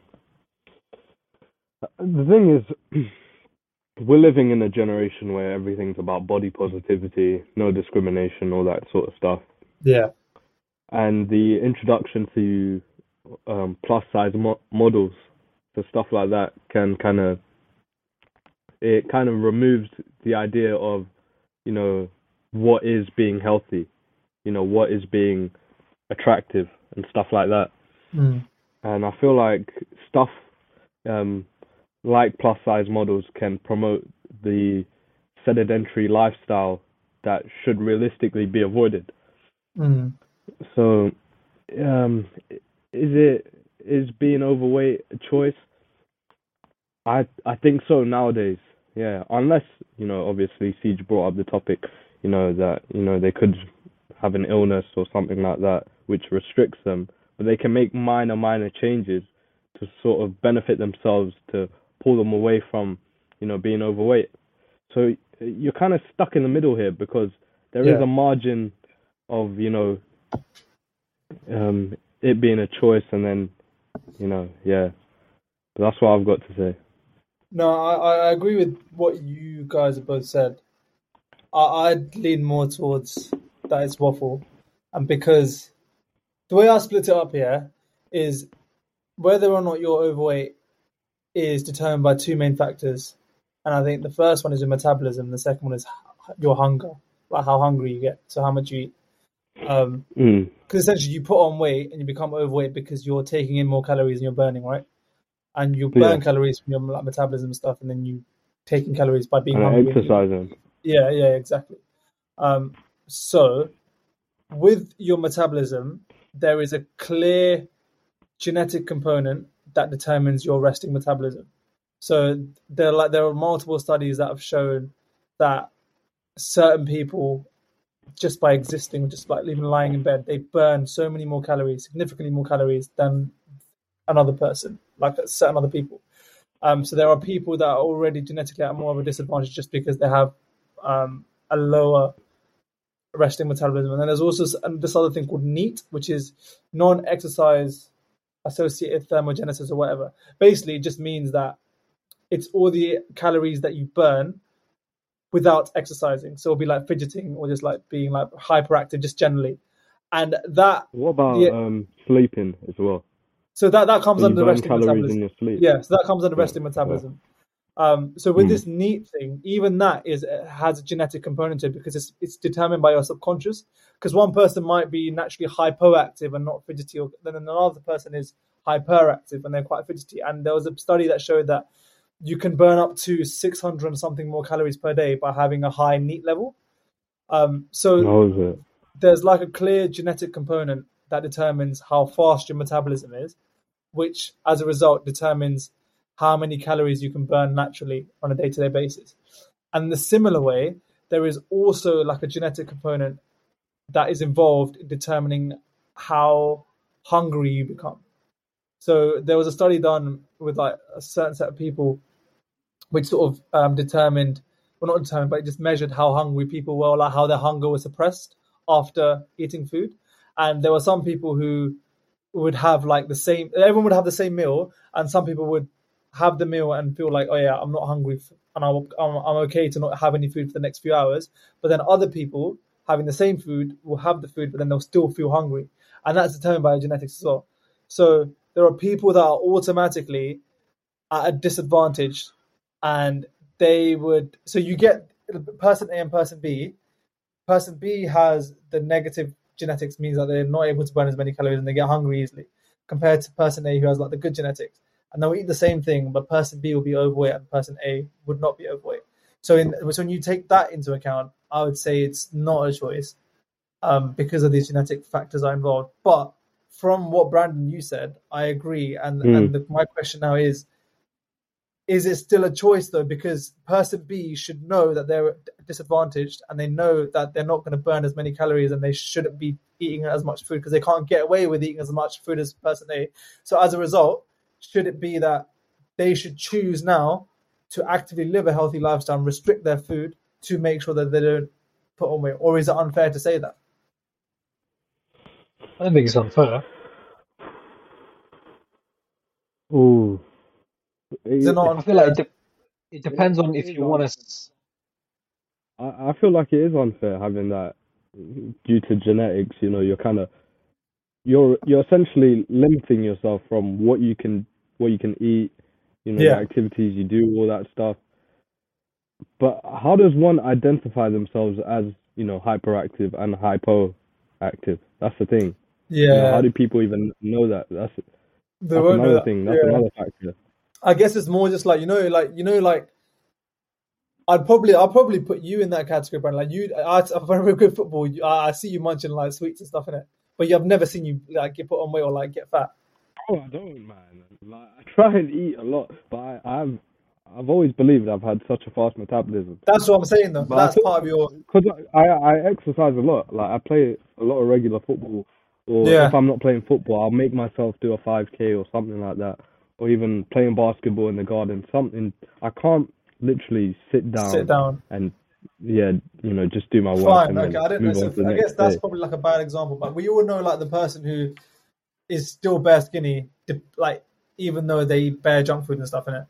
The thing is, we're living in a generation where everything's about body positivity, no discrimination, all that sort of stuff. Yeah, And the introduction to um, plus size mo- models, so stuff like that, can kind of it kind of removes the idea of you know what is being healthy, you know what is being attractive and stuff like that. mm. And I feel like stuff um, like plus size models can promote the sedentary lifestyle that should realistically be avoided. Mm. So, um, is it is being overweight a choice? I I think so nowadays. Yeah, unless you know, obviously, Siege brought up the topic. You know that you know they could have an illness or something like that which restricts them, but they can make minor minor changes to sort of benefit themselves to pull them away from you know being overweight. So you're kind of stuck in the middle here because there is Yeah. a margin of you know um it being a choice and then you know yeah but that's what I've got to say No, I, I I agree with what you guys have both said. I, I'd lean more towards that it's waffle, and because the way I split it up here is whether or not you're overweight is determined by two main factors, and I think the first one is your metabolism. The second one is your hunger, like how hungry you get, so how much you eat. Um, mm. because essentially you put on weight and you become overweight because you're taking in more calories and you're burning, right? And you burn Yeah. calories from your like, metabolism and stuff, and then you taking calories by being and hungry. exercising Yeah, yeah, exactly. Um, so with your metabolism, there is a clear genetic component that determines your resting metabolism. So there, are like there are multiple studies that have shown that certain people, just by existing, just by even lying in bed, they burn so many more calories, significantly more calories than another person, like certain other people. Um, so there are people that are already genetically at more of a disadvantage just because they have um, a lower resting metabolism. And then there's also this other thing called NEAT, which is non-exercise associated thermogenesis or whatever. Basically, it just means that it's all the calories that you burn without exercising. So it'll be like fidgeting or just like being like hyperactive, just generally. And that what about Yeah. um sleeping as well so that that comes you under resting calories metabolism. in your sleep Yeah, so that comes under Yeah, resting metabolism. Um, so with Mm. this neat thing, even that is uh, has a genetic component to it because it's it's determined by your subconscious. Because one person might be naturally hypoactive and not fidgety, or then another person is hyperactive and they're quite fidgety. And there was a study that showed that you can burn up to 600 and something more calories per day by having a high neat level. Um, so how is it there's like a clear genetic component that determines how fast your metabolism is, which as a result determines how many calories you can burn naturally on a day to day basis. And the similar way, there is also like a genetic component that is involved in determining how hungry you become. So there was a study done with like a certain set of people, which sort of um, determined, well, not determined, but it just measured how hungry people were, like how their hunger was suppressed after eating food. And there were some people who would have like the same, everyone would have the same meal, and some people would have the meal and feel like, oh yeah, I'm not hungry, and I'm, I'm okay to not have any food for the next few hours. But then other people having the same food will have the food, but then they'll still feel hungry, and that's determined by genetics as well. So there are people that are automatically at a disadvantage, and they would. So you get person A and person B. Person B has the negative genetics, means that they're not able to burn as many calories and they get hungry easily, compared to person A who has like the good genetics. And they'll eat the same thing, but person B will be overweight and person A would not be overweight. So, in, so when you take that into account, I would say it's not a choice um, because of these genetic factors are involved. But from what Brandon you said, I agree. And Mm. and the, my question now is: Is it still a choice though? Because person B should know that they're disadvantaged, and they know that they're not going to burn as many calories, and they shouldn't be eating as much food because they can't get away with eating as much food as person A. So as a result, should it be that they should choose now to actively live a healthy lifestyle and restrict their food to make sure that they don't put on weight, or is it unfair to say that? I don't think it's unfair. Ooh. Is it not I feel like it, de- it depends on if you want to. I, I feel like it is unfair having that due to genetics. You know, you're kind of you're you're essentially limiting yourself from what you can what you can eat. You know, Yeah. the activities you do, all that stuff. But how does one identify themselves as you know hyperactive and hypoactive? That's the thing. You know, Yeah, how do people even know that? That's that's another that. thing. That's Yeah. another factor. I guess it's more just like you know, like you know, like I'd probably I'd probably put you in that category, Brandon. Like you, I, I'm very good football. You, I, I see you munching like sweets and stuff in it, but you, I've never seen you like get put on weight or like get fat. Oh, I don't, man. Like I try and eat a lot, but I, I've I've always believed I've had such a fast metabolism. That's what I'm saying though. But That's think- part of your Because I, I exercise a lot. Like I play a lot of regular football, or Yeah. if I'm not playing football, I'll make myself do a 5k or something like that, or even playing basketball in the garden. Something I can't literally sit down, sit down. and yeah, you know, just do my work Fine. and Okay, I don't know. move on to the I guess that's day. probably like a bad example, but we all know like the person who is still bare skinny, like even though they eat bare junk food and stuff in it.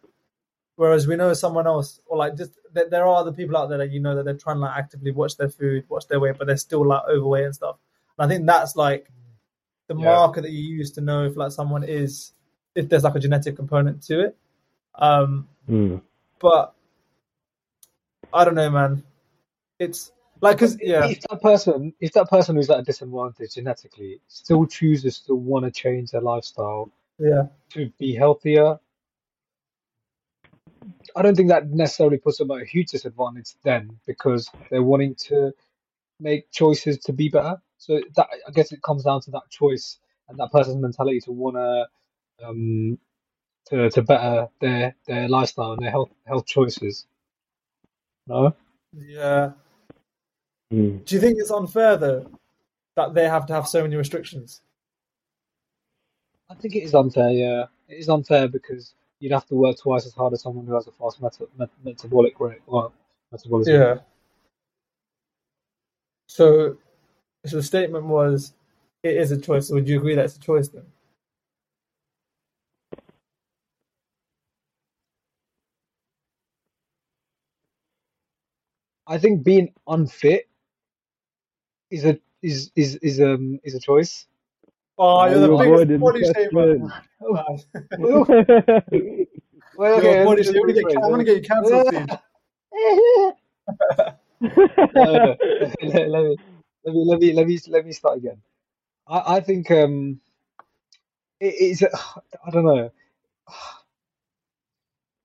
Whereas we know someone else, or like just there there are other people out there that you know that they're trying to like actively watch their food, watch their weight, but they're still like overweight and stuff. And I think that's like the Yeah. marker that you use to know if like someone is if there's like a genetic component to it. Um, Mm. but I don't know, man. It's like because yeah, If that person, if that person who's at a disadvantage genetically still chooses to want to change their lifestyle yeah, to be healthier, I don't think that necessarily puts them at a huge disadvantage then because they're wanting to make choices to be better. So that I guess it comes down to that choice and that person's mentality to wanna um to to better their their lifestyle and their health health choices. No? yeah. Mm. Do you think it's unfair though that they have to have so many restrictions? I think it is unfair, yeah. It is unfair because you'd have to work twice as hard as someone who has a fast meta- met- metabolic rate. Well, metabolism. Yeah. So, so the statement was, it is a choice. So would you agree that it's a choice then? I think being unfit is a is is is um is a choice. Oh, you're the you biggest avoided body the shamer. Well, You're okay, body shamer. I'm gonna get, rephrase I'm gonna it. get you cancelled soon. No, no, let, let me let me let me let me let me start again. I I think um it, it's a- I don't know.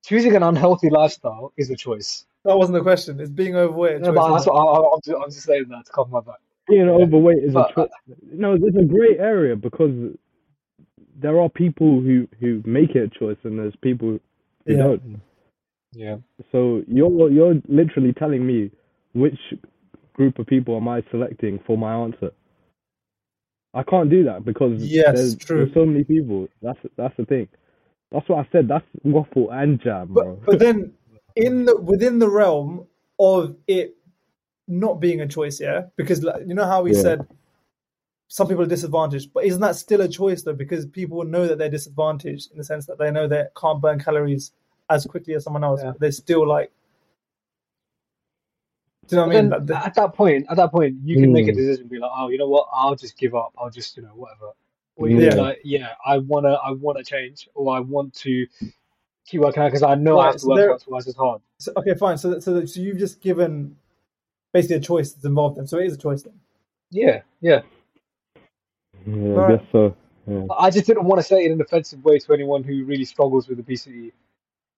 Choosing an unhealthy lifestyle is a choice. That wasn't the question. It's being overweight. No, but that's what I, I, I'm, just, I'm just saying that to cover my back. Being overweight is But- a choice. No, there's a great area because there are people who who make it a choice and there's people who Yeah. don't. Yeah. So you're you're literally telling me which group of people am I selecting for my answer? I can't do that because Yes, there's, true. there's so many people. That's that's the thing. That's what I said. That's waffle and jam, bro. But but then in the within the realm of it not being a choice, yeah, because like, you know how we Yeah. said some people are disadvantaged, but isn't that still a choice though? Because people know that they're disadvantaged in the sense that they know they can't burn calories as quickly as someone else. Yeah. But they're still like, do you know But I mean? then That- that- at that point, at that point, you can make a Hmm. decision, and be like, oh, you know what? I'll just give up. I'll just, you know, whatever. Or you Yeah. like, yeah, I wanna, I wanna change, or I want to keep working out because I know I have to so work there- out twice as hard. so, okay, fine. So, so, so you've just given basically a choice that's involved then. So it is a choice then. Yeah, yeah. Yeah, I Right. guess so. Yeah. I just didn't want to say it in an offensive way to anyone who really struggles with obesity.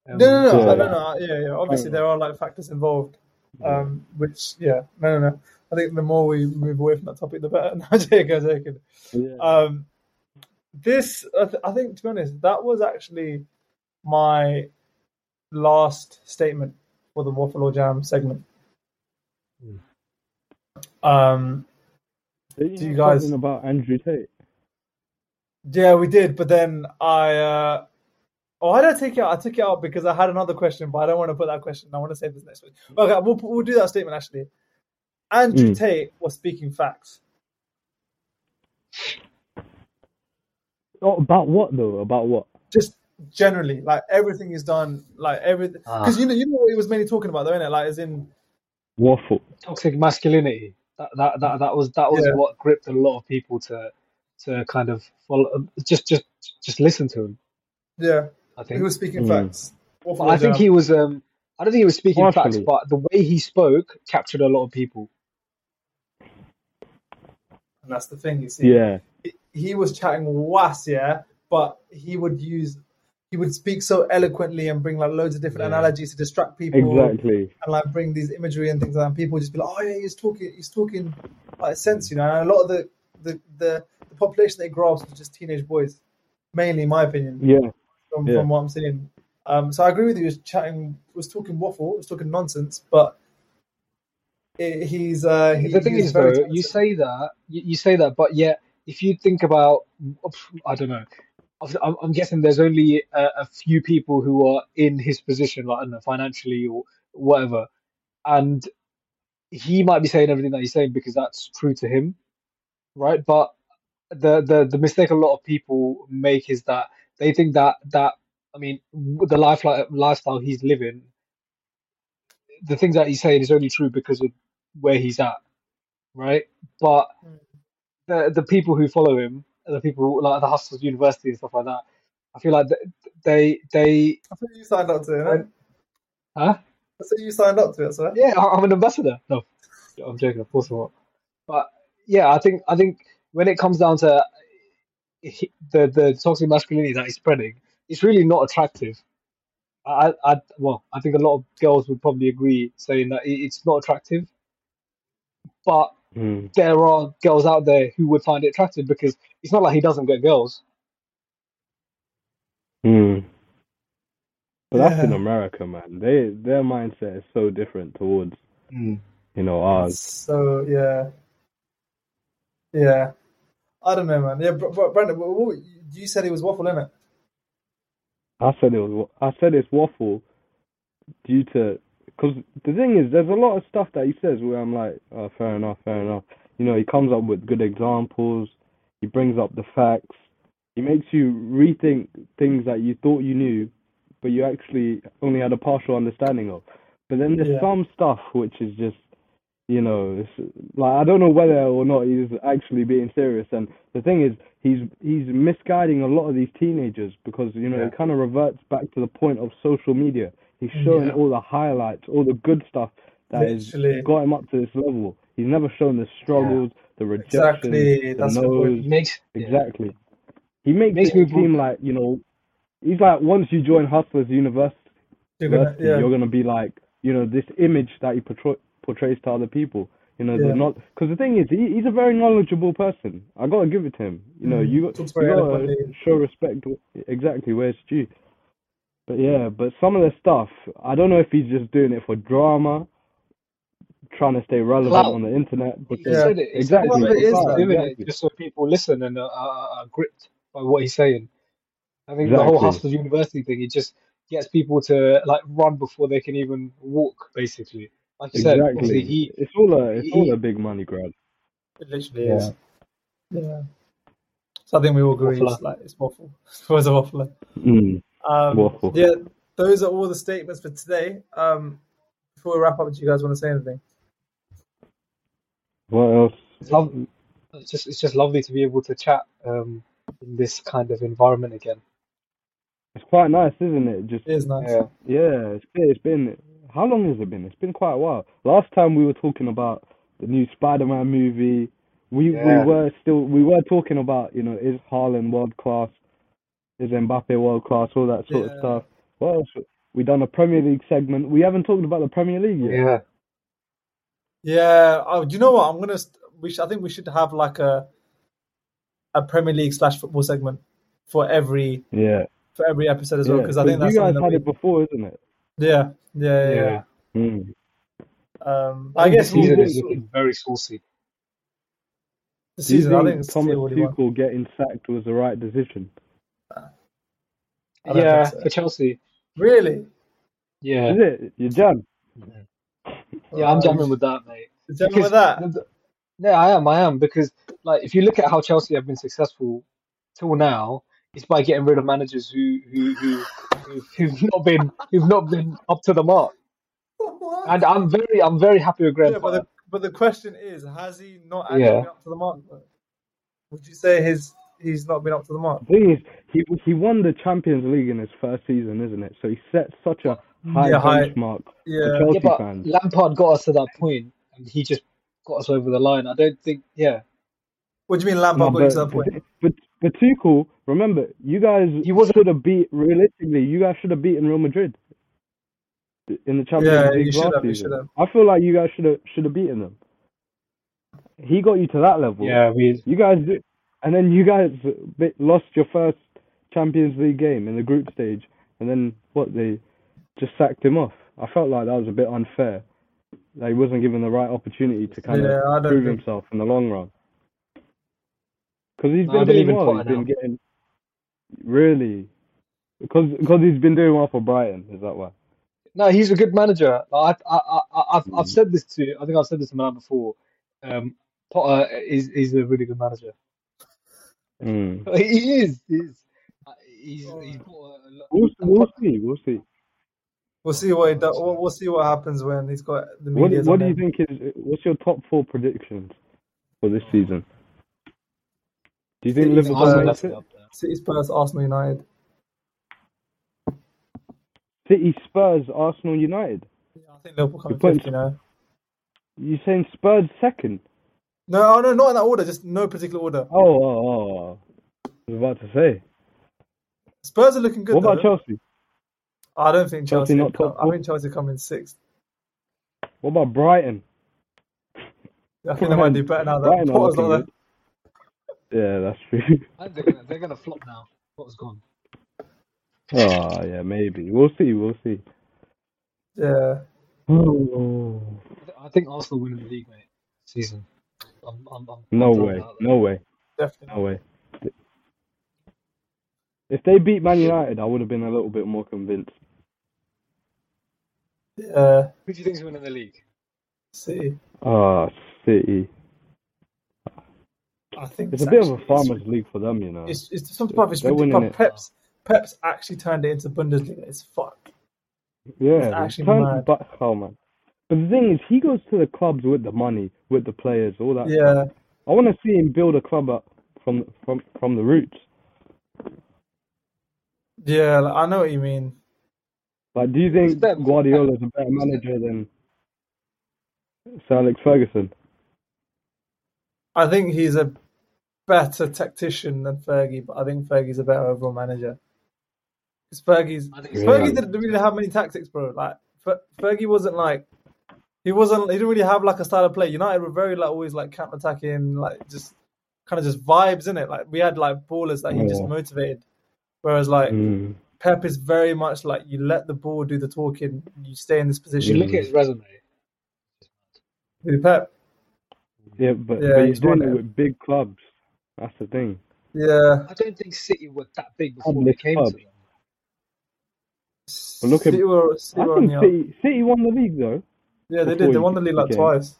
Um, No, no, no, Yeah. no, no, no. Yeah, yeah. Obviously, there are like factors involved. Um, which, yeah, no, no, no. I think the more we move away from that topic, the better. No, joking, joking. Yeah. Um, this, I, th- I think, to be honest, that was actually my last statement for the Waffle or Jam segment. Um, Didn't do you have guys- something about Andrew Tate? yeah, we did, but then I, uh, oh, I don't take it out. I took it out because I had another question, but I don't want to put that question. I want to save this next week. Okay, we'll we'll do that statement actually. Andrew Mm. Tate was speaking facts. Oh, about what though? About what? just generally, like everything is done, like everything. Ah. Because you know, you know what he was mainly talking about, though, isn't it? Like, as in, Waffle. toxic masculinity. That, that that that was that was Yeah. what gripped a lot of people to to kind of follow. Just just just listen to him. yeah, I think he was speaking Mm. facts. But I think he was. Um, I don't think he was speaking facts, but the way he spoke captured a lot of people. and that's the thing. You see, Yeah. he, he was chatting was, yeah, but he would use, he would speak so eloquently and bring like loads of different Yeah. analogies to distract people, Exactly. and like bring these imagery and things like that. And people would just be like, oh yeah, he's talking, he's talking like sense, you know. And a lot of the the the, the population that he grabs was just teenage boys, mainly, in my opinion. Yeah. from, Yeah. from what I'm seeing. Um, so I agree with you. He was chatting, was talking waffle, was talking nonsense, but it, he's uh, he, the thing he's is, very though, you say that, you, you say that, but yet, if you think about, I don't know, I'm, I'm guessing there's only a, a few people who are in his position, like I don't know, financially or whatever, and he might be saying everything that he's saying because that's true to him, right? But the the the mistake a lot of people make is that they think that that I mean the life lifestyle he's living, the things that he's saying is only true because of where he's at, right? But Mm. the the people who follow him, the people like the Hustlers University and stuff like that, I feel like they they I thought you signed up to it. When- huh? I thought you signed up to it, sir. Yeah, I'm an ambassador. No, I'm joking. Of course I'm not. But yeah, I think I think when it comes down to the the toxic masculinity that is spreading, it's really not attractive. I, I well, I think a lot of girls would probably agree saying that it's not attractive. But Mm. there are girls out there who would find it attractive because it's not like he doesn't get girls. Mm. But that's in America, man. They their mindset is so different towards you know ours. So yeah, yeah. I don't know, man. Yeah, Br- Br- Brandon, what, what, you said he was waffle, innit? I said it was. I said it's waffle due to because the thing is, there's a lot of stuff that he says where I'm like, oh, fair enough, fair enough. You know, he comes up with good examples. He brings up the facts. He makes you rethink things that you thought you knew, but you actually only had a partial understanding of. But then there's Yeah. some stuff which is just, you know, it's, like I don't know whether or not he's actually being serious. And the thing is, he's he's misguiding a lot of these teenagers because you know Yeah. it kind of reverts back to the point of social media. He's showing Yeah. all the highlights, all the good stuff that has got him up to this level. He's never shown the struggles, the rejection, Exactly. the That's the point. no's. It makes yeah. Exactly. He makes, Makes it me seem like you know, he's like once you join Hustlers University, You're gonna, yeah. you're gonna be like you know this image that he portray, portrays to other people. You know, Yeah. they're not because the thing is, he, he's a very knowledgeable person. I gotta give it to him. You know, Mm, you, you gotta show respect exactly where it's due. But yeah, but some of the stuff, I don't know if he's just doing it for drama, trying to stay relevant Clout. on the internet. He Because Yeah. it. Exactly, said Well, it it. is He's that, doing exactly. it just so people listen and are, are, are gripped by what he's saying. I think the whole Exactly. Hustlers University thing, it just gets people to like run before they can even walk, basically. Like you said, Exactly. he, It's all a it's all a big money grab. It literally Yeah. is. Yeah. So I think we all agree it's like it's waffle. It's always a waffler. Mm. Um, Yeah, those are all the statements for today. Um, before we wrap up, do you guys want to say anything? What else? it's, lov- it's just it's just lovely to be able to chat um, in this kind of environment again. It's quite nice, isn't it? Just It is nice. Yeah, yeah, it's been, it's been how long has it been? It's been quite a while. Last time we were talking about the new Spider-Man movie. We Yeah. we were still we were talking about you know is Haaland world class, is Mbappe world class, all that sort Yeah. of stuff. What else? We done a Premier League segment. We haven't talked about the Premier League yet. Yeah. Yeah. Oh, do you know what? I'm gonna. st- We should, I think we should have like a a Premier League slash football segment for every Yeah, for every episode as well yeah. because I think that's you guys something had that it before, isn't it? yeah, yeah, yeah. Yeah. yeah. Mm. Um, I I guess the season we'll- is looking very saucy. the Do you season. I think think Thomas what he wants. Tuchel getting sacked was the right decision? I Yeah, so. for Chelsea. Really? Yeah. Is it? You jam? Yeah, I'm jamming with that, mate. you jamming Because with that? the- the- Yeah, I am. I am because, like, if you look at how Chelsea have been successful till now, it's by getting rid of managers who who who who- who've not been who've not been up to the mark. What? And I'm very I'm very happy with Graham Yeah, but the but the question is, has he not actually Yeah. been up to the mark? Would you say his he's not been up to the mark? thing is, he he won the Champions League in his first season, isn't it? So he set such a high Yeah, high- benchmark for Yeah. Chelsea Yeah, but fans. Lampard got us to that point, and he just got us over the line. I don't think. Yeah, What do you mean No, Lampard got you but, to that point? but but Tuchel, remember, you guys He wasn't- should have beat realistically. You guys should have beaten Real Madrid in the Champions Yeah, League you should last have, you season. should have. I feel like you guys should have should have beaten them. He got you to that level. yeah, we. You guys, did- and then you guys lost your first Champions League game in the group stage, and then what? They just sacked him off. I felt like that was a bit unfair. That he wasn't given the right opportunity to kind Yeah, of prove think- himself in the long run. Because he's been doing in well. He's been getting really because because he's been doing well for Brighton. Is that why? No, he's a good manager. Like, I, I, I, I've, I've Mm. said this to. I think I've said this to Milan before. Um, Potter is is a really good manager. Mm. He is. He's. He's. he's got a, a lot- We'll, we'll see. We'll see. We'll see what he does. We'll, we'll see what happens when he's got the What, media. what do you think is? What's your top four predictions for this season? Do you think City's Liverpool Arsenal Arsenal, makes it? City, Spurs, Arsenal, United. City, Spurs, Arsenal, United. Yeah, I think Liverpool come You in fifth. You know. You saying Spurs second? No, oh, no, not in that order. Just no particular order. Oh, oh, oh. I was about to say. Spurs are looking good. what about though. Chelsea? I don't think Chelsea Chelsea. not come, top I think Chelsea come in sixth. What about Brighton? I think they might do better now that Brighton are Potter's not looking there. good. Yeah, that's true. They're gonna, they're gonna flop now. Potter's gone. Oh, yeah, maybe. We'll see. We'll see. Yeah. Oh, I think Arsenal win the league, mate. Season. I'm, I'm, I'm, no I'm way. it. No way. Definitely. No way. If they beat Man United, I would have been a little bit more convinced. Yeah. Who do you think's winning the league? City. Ah, City. I think It's a bit of a actually- farmers league for them, you know. It's, it's, it's something about it's They're winning ridiculous. it. Pep's Pep's actually turned it into Bundesliga. It's fuck. Yeah, It's it's actually turned mad. back, oh man. But the thing is, he goes to the clubs with the money, with the players, all that. Yeah. I want to see him build a club up from from from the roots. Yeah. I know what you mean. Like, do you He's think better- Guardiola's a better manager than Sir Alex Ferguson? I think he's a better tactician than Fergie, but I think Fergie's a better overall manager. Because Fergie's I think it's Really? Fergie didn't really have many tactics, bro. Like Fergie wasn't like he wasn't. He didn't really have like a style of play. United were very like always like counter attacking, like just kind of just vibes in it. Like we had like ballers that he just motivated. Whereas like Mm. Pep is very much like you let the ball do the talking. You stay in this position. you look at his resume, Who, Pep. Yeah, but, Yeah, but he's he's doing it it. with big clubs. That's the thing. Yeah. I don't think City were that big before Public they came club. to them. But look at- City were, City I were think. City, City won the league though. Yeah, they did. They won the league like became- twice.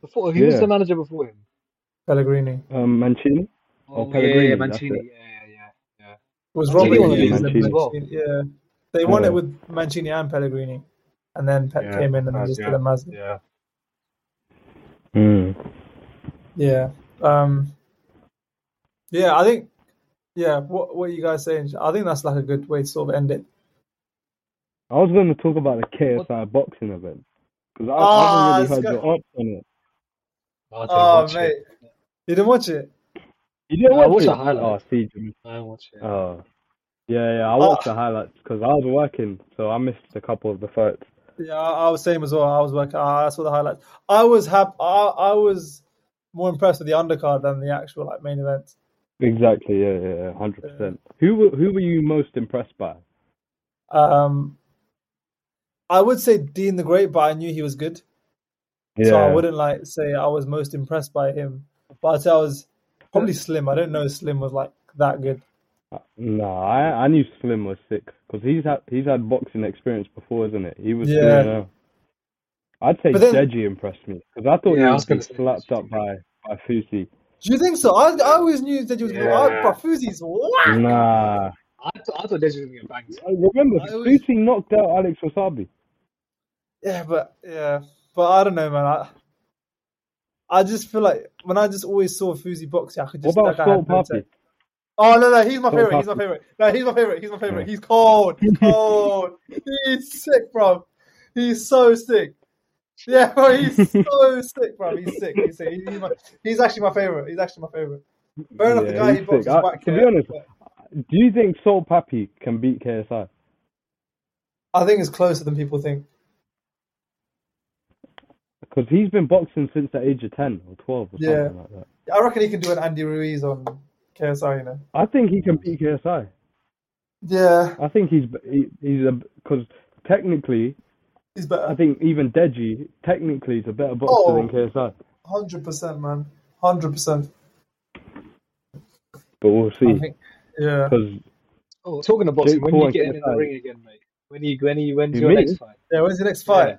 Before who was Yeah. the manager before him? Pellegrini. Um, Mancini. Oh, Pellegrini, yeah, yeah, that's Mancini. it. Yeah, yeah, yeah. It was Mancini Robert won the Hughes and Mancini. Mancini. Yeah, they won Yeah. it with Mancini and Pellegrini, and then Pep Yeah, came in and uh, just yeah. did a massive. Yeah. Mm. Yeah. Um. Yeah, I think. Yeah, what what are you guys saying? I think that's like a good way to sort of end it. I was going to talk about the KSI boxing event because I, Ah, I haven't it's really heard got- your ops on it. I'll tell you Oh what, mate, You didn't watch it? You didn't I watch watched it? the highlights. Oh, see, Jimmy. I watch it. Oh, yeah, yeah. I Oh. watched the highlights because I was working, so I missed a couple of the fights. Yeah, I, I was same as well. I was working. I saw the highlights. I was happy. I, I was more impressed with the undercard than the actual like main event. Exactly. Yeah, yeah, yeah, hundred percent. Who were who were you most impressed by? Um, I would say Dean the Great, but I knew he was good, so I wouldn't like say I was most impressed by him. But I'd say I was probably Slim. I don't know Slim was like that good. No, I I knew Slim was sick because he's had he's had boxing experience before, isn't it? He was Yeah. 3-0. I'd say But then- Deji impressed me because I thought Yeah, he was was gonna say slapped up by by Fousey. Do you think so? I, I always knew that he was. Yeah. I, but Fousey's whack. Nah, I, th- I thought Deji was gonna get banged. I remember I always- Fousey knocked out Alex Wassabi. Yeah, but yeah, but I don't know, man. I, I just feel like when I just always saw Fousey boxing, I could What just. about like, I had Salt Papi? Oh no, no, he's my Salt favorite. He's my favorite. No, he's my favorite. He's my favorite. Yeah. He's cold. He's cold. he's sick, bro. He's so sick. Yeah, bro, he's so sick, bro. He's sick. He's sick. He's, my, he's actually my favorite. He's actually my favorite. Fair enough, the guy he boxes. I- to be honest, Do you think Salt Papi can beat KSI? I think it's closer than people think. Because he's been boxing since the age of ten or twelve or Yeah. something like that. I reckon he can do an Andy Ruiz on KSI. You know. I think he can beat KSI. Yeah, I think he's he, he's a because technically he's better. I think even Deji technically is a better boxer Oh. than KSI. Hundred percent, man. Hundred percent. But we'll I see think. Yeah. because Oh, talking about boxing, Jake when Paul you and get in the ring again, mate? When you when you when's You your mean? next fight? Yeah. When's the next fight?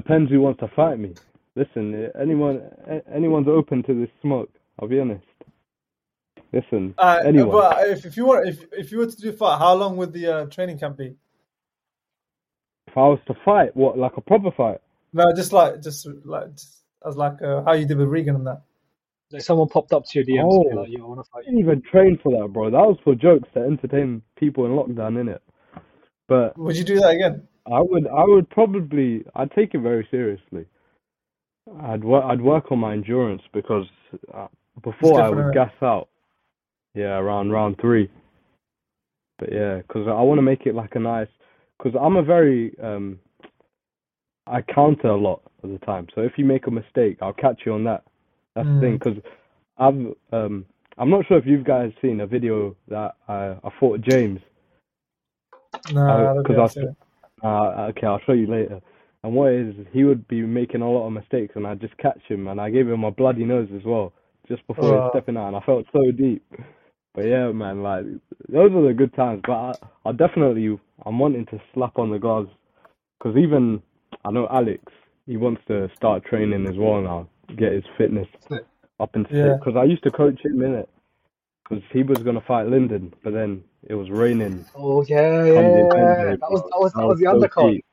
Depends who wants to fight me. Listen, anyone anyone's open to this smoke. I'll be honest. Listen, Uh, anyone. But if, if you want, if if you were to do a fight, how long would the uh, training camp be? If I was to fight, what like a proper fight? No, just like just like just as like uh, how you did with Regan and that. Like someone popped up to your DMs and be Oh. like, "Yo, I want to I didn't even train for that, bro. That was for jokes to entertain people in lockdown, innit? But Would you do that again? I would, I would probably, I'd take it very seriously. I'd work, I'd work on my endurance because uh, before I would gas out. Yeah, around round three. But yeah, because I want to make it like a nice, because I'm a very, um, I counter a lot of the time. So if you make a mistake, I'll catch you on that. That's the Mm. thing. Because I've, um, I'm not sure if you guys seen a video that I, I fought James. No, I- I don't think 'cause I've seen it. Uh, okay, I'll show you later. And what is he would be making a lot of mistakes, and I just catch him, and I gave him a bloody nose as well, just before Wow. he's stepping out, and I felt so deep. But yeah, man, like those are the good times. But I, I definitely, I'm wanting to slap on the gloves, because even I know Alex, he wants to start training as well now, get his fitness up Yeah. Because I used to coach him in it, because he was gonna fight Lyndon, but then it was raining Oh yeah, yeah, yeah. That was that was that was the so undercard. deep.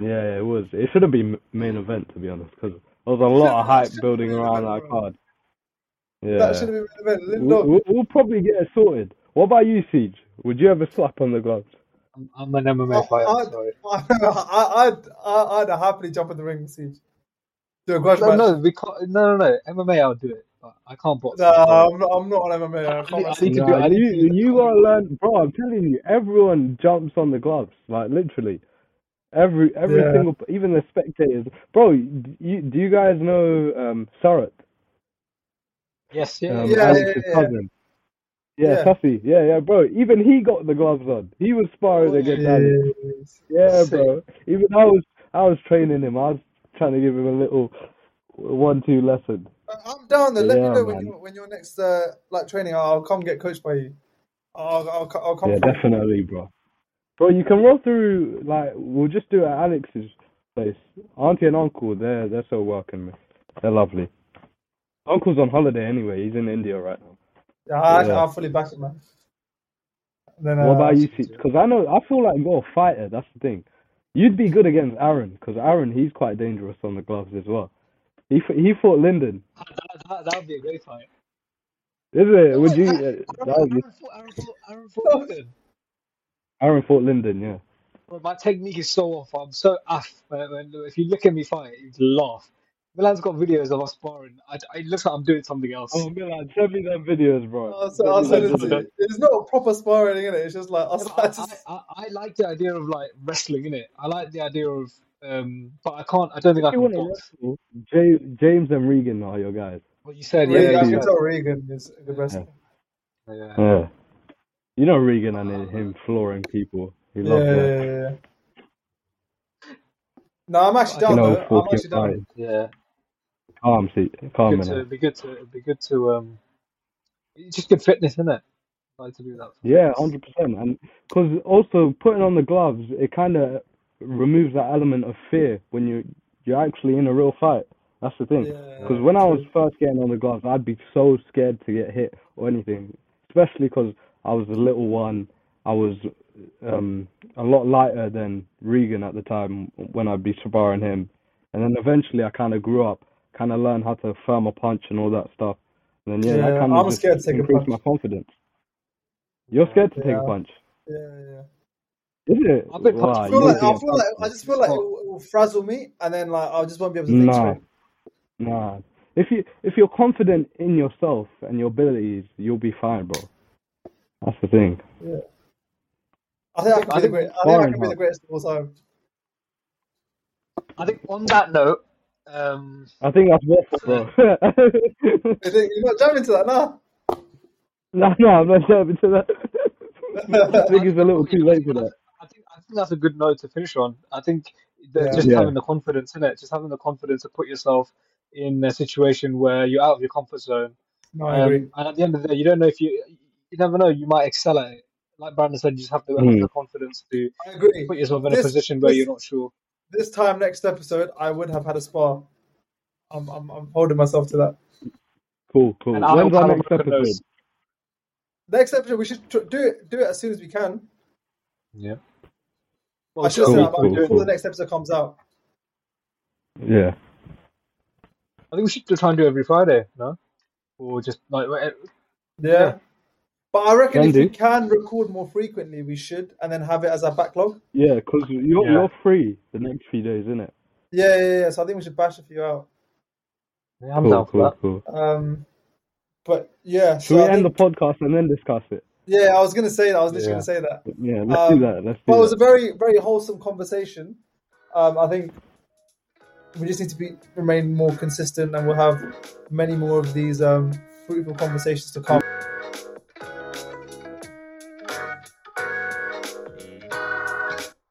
Yeah, it was. It should have been main event to be honest, because there was a lot of hype building around that bro. card. That Yeah, should have been event. we'll, we'll, we'll probably get it sorted. What about you, CJ? Would you ever slap on the gloves? I'm, I'm an MMA fighter. I- sorry. I, I'd, I'd, I'd happily jump in the ring, CJ. Do a grudge No, match. no, we can't. No, no, no. MMA, I'll do it, but I can't box. No, I'm not. I'm not on MMA. I I can't need- I need to do- I need you to do- you gotta learn, bro. I'm telling you, everyone jumps on the gloves, like literally. Every every Yeah. single, even the spectators, bro. Do you, do you guys know um Sarat? Yes, yeah, um, Yeah, yeah. Alex's yeah, yeah. cousin. Yeah, Yeah. Tussy. Yeah, yeah, bro. Even he got the gloves on. He was sparring Oh, against yeah. Alex. Yeah, Sick. bro. Even I was, I was training him. I was trying to give him a little one-two lesson. I'm down there. Let Yeah, me know when man. you when you're next uh, like training. I'll come get coached by you. I'll I'll, I'll come. Yeah, definitely, bro. Bro, you can roll through. Like, we'll just do it at Alex's place. Auntie and uncle, they're they're so welcoming. They're lovely. Uncle's on holiday anyway. He's in India right now. Yeah, I, Yeah. I'll fully back it, man. Then, What uh, about you, Because I know, I feel like you're a fighter. That's the thing. You'd be good against Aaron, because Aaron, he's quite dangerous on the gloves as well. He f- he fought Lyndon. That, that, that would be a great fight. Is it? Would you? Aaron, Uh, that be, Aaron fought, Aaron fought, Aaron fought Logan. Aaron fought Lyndon, yeah. Bro, my technique is so off. I'm so off. When, when, if you look at me fight, you'd laugh. Milan's got videos of us sparring. I, I- it looks like I'm doing something else. Oh, Milan, send me them videos, bro. I'll, s- I'll send it to you. It's not a proper sparring, in it. It's just like us. Yeah, I I, I, I like the idea of like wrestling in it. I like the idea of, um, but I can't. I don't think I can box. wrestle, James, James and Regan are your guys. What you said, Regan, yeah, I you can tell Regan is the best. wrestler. yeah. Yeah. You know Regan and him flooring people. He Yeah, loves yeah, that. yeah, yeah. No, I'm actually I down You know. I'm actually down. yeah. Calm, see, calm Good to, it'd be good to, it'd be good to, um, it's just good fitness, isn't it? Like to do that. Yeah, hundred percent. And because also putting on the gloves, it kind of removes that element of fear when you you're actually in a real fight. That's the thing. Yeah, Because when I was first getting on the gloves, I'd be so scared to get hit or anything, especially because I was a little one. I was um, a lot lighter than Regan at the time when I'd be sparring him. And then eventually I kind of grew up, kind of learned how to firm a punch and all that stuff. And then, yeah, Yeah, that kind of scared to take a increased punch. my confidence. You're scared to take a punch? Yeah, yeah. Is it? I've been punched Wow, I you feel like I feel like I just feel like it will, it will frazzle me, and then like I just won't be able to think Nah, straight. nah. If you if you're confident in yourself and your abilities, you'll be fine, bro. That's the thing. Yeah. I think I can I be the think great. I think I sparring can be the greatest of all time. I think on that note, um, I think that's waffle, bro. You think you're not jumping to that now? no, no, I'm not jumping to that. I think it's a little too late for that. I think that's a good note to finish on. I think Yeah. just Yeah. having the confidence in it, just having the confidence to put yourself in a situation where you're out of your comfort zone. No, I agree. Um, and at the end of the day, you don't know if you you never know. You might excel at it. Like Brandon said, you just have to have Mm. the confidence to put yourself in a position where this- you're not sure. This time next episode, I would have had a spar. I'm I'm, I'm holding myself to that. Cool, cool. And When's our next episode? nose. Next episode, we should tr- do it do it as soon as we can. Yeah. I should cool, say that cool, before the next episode comes out. Yeah. I think we should try and do it every Friday, no? Or just like Yeah. Yeah. But I reckon Can if we can record more frequently, we should, and then have it as our backlog. Yeah, because you're, Yeah. you're free the next few days, isn't it? Yeah, yeah, yeah. So I think we should bash a few out. yeah, I'm cool, down for cool, that. cool. Um, but yeah, Should so we I end think- the podcast and then discuss it? Yeah, I was gonna say that. I was just Yeah. gonna say that. Yeah, let's Um, do that. Let's do But it was a very, very wholesome conversation. Um, I think we just need to be remain more consistent, and we'll have many more of these um, fruitful conversations to come.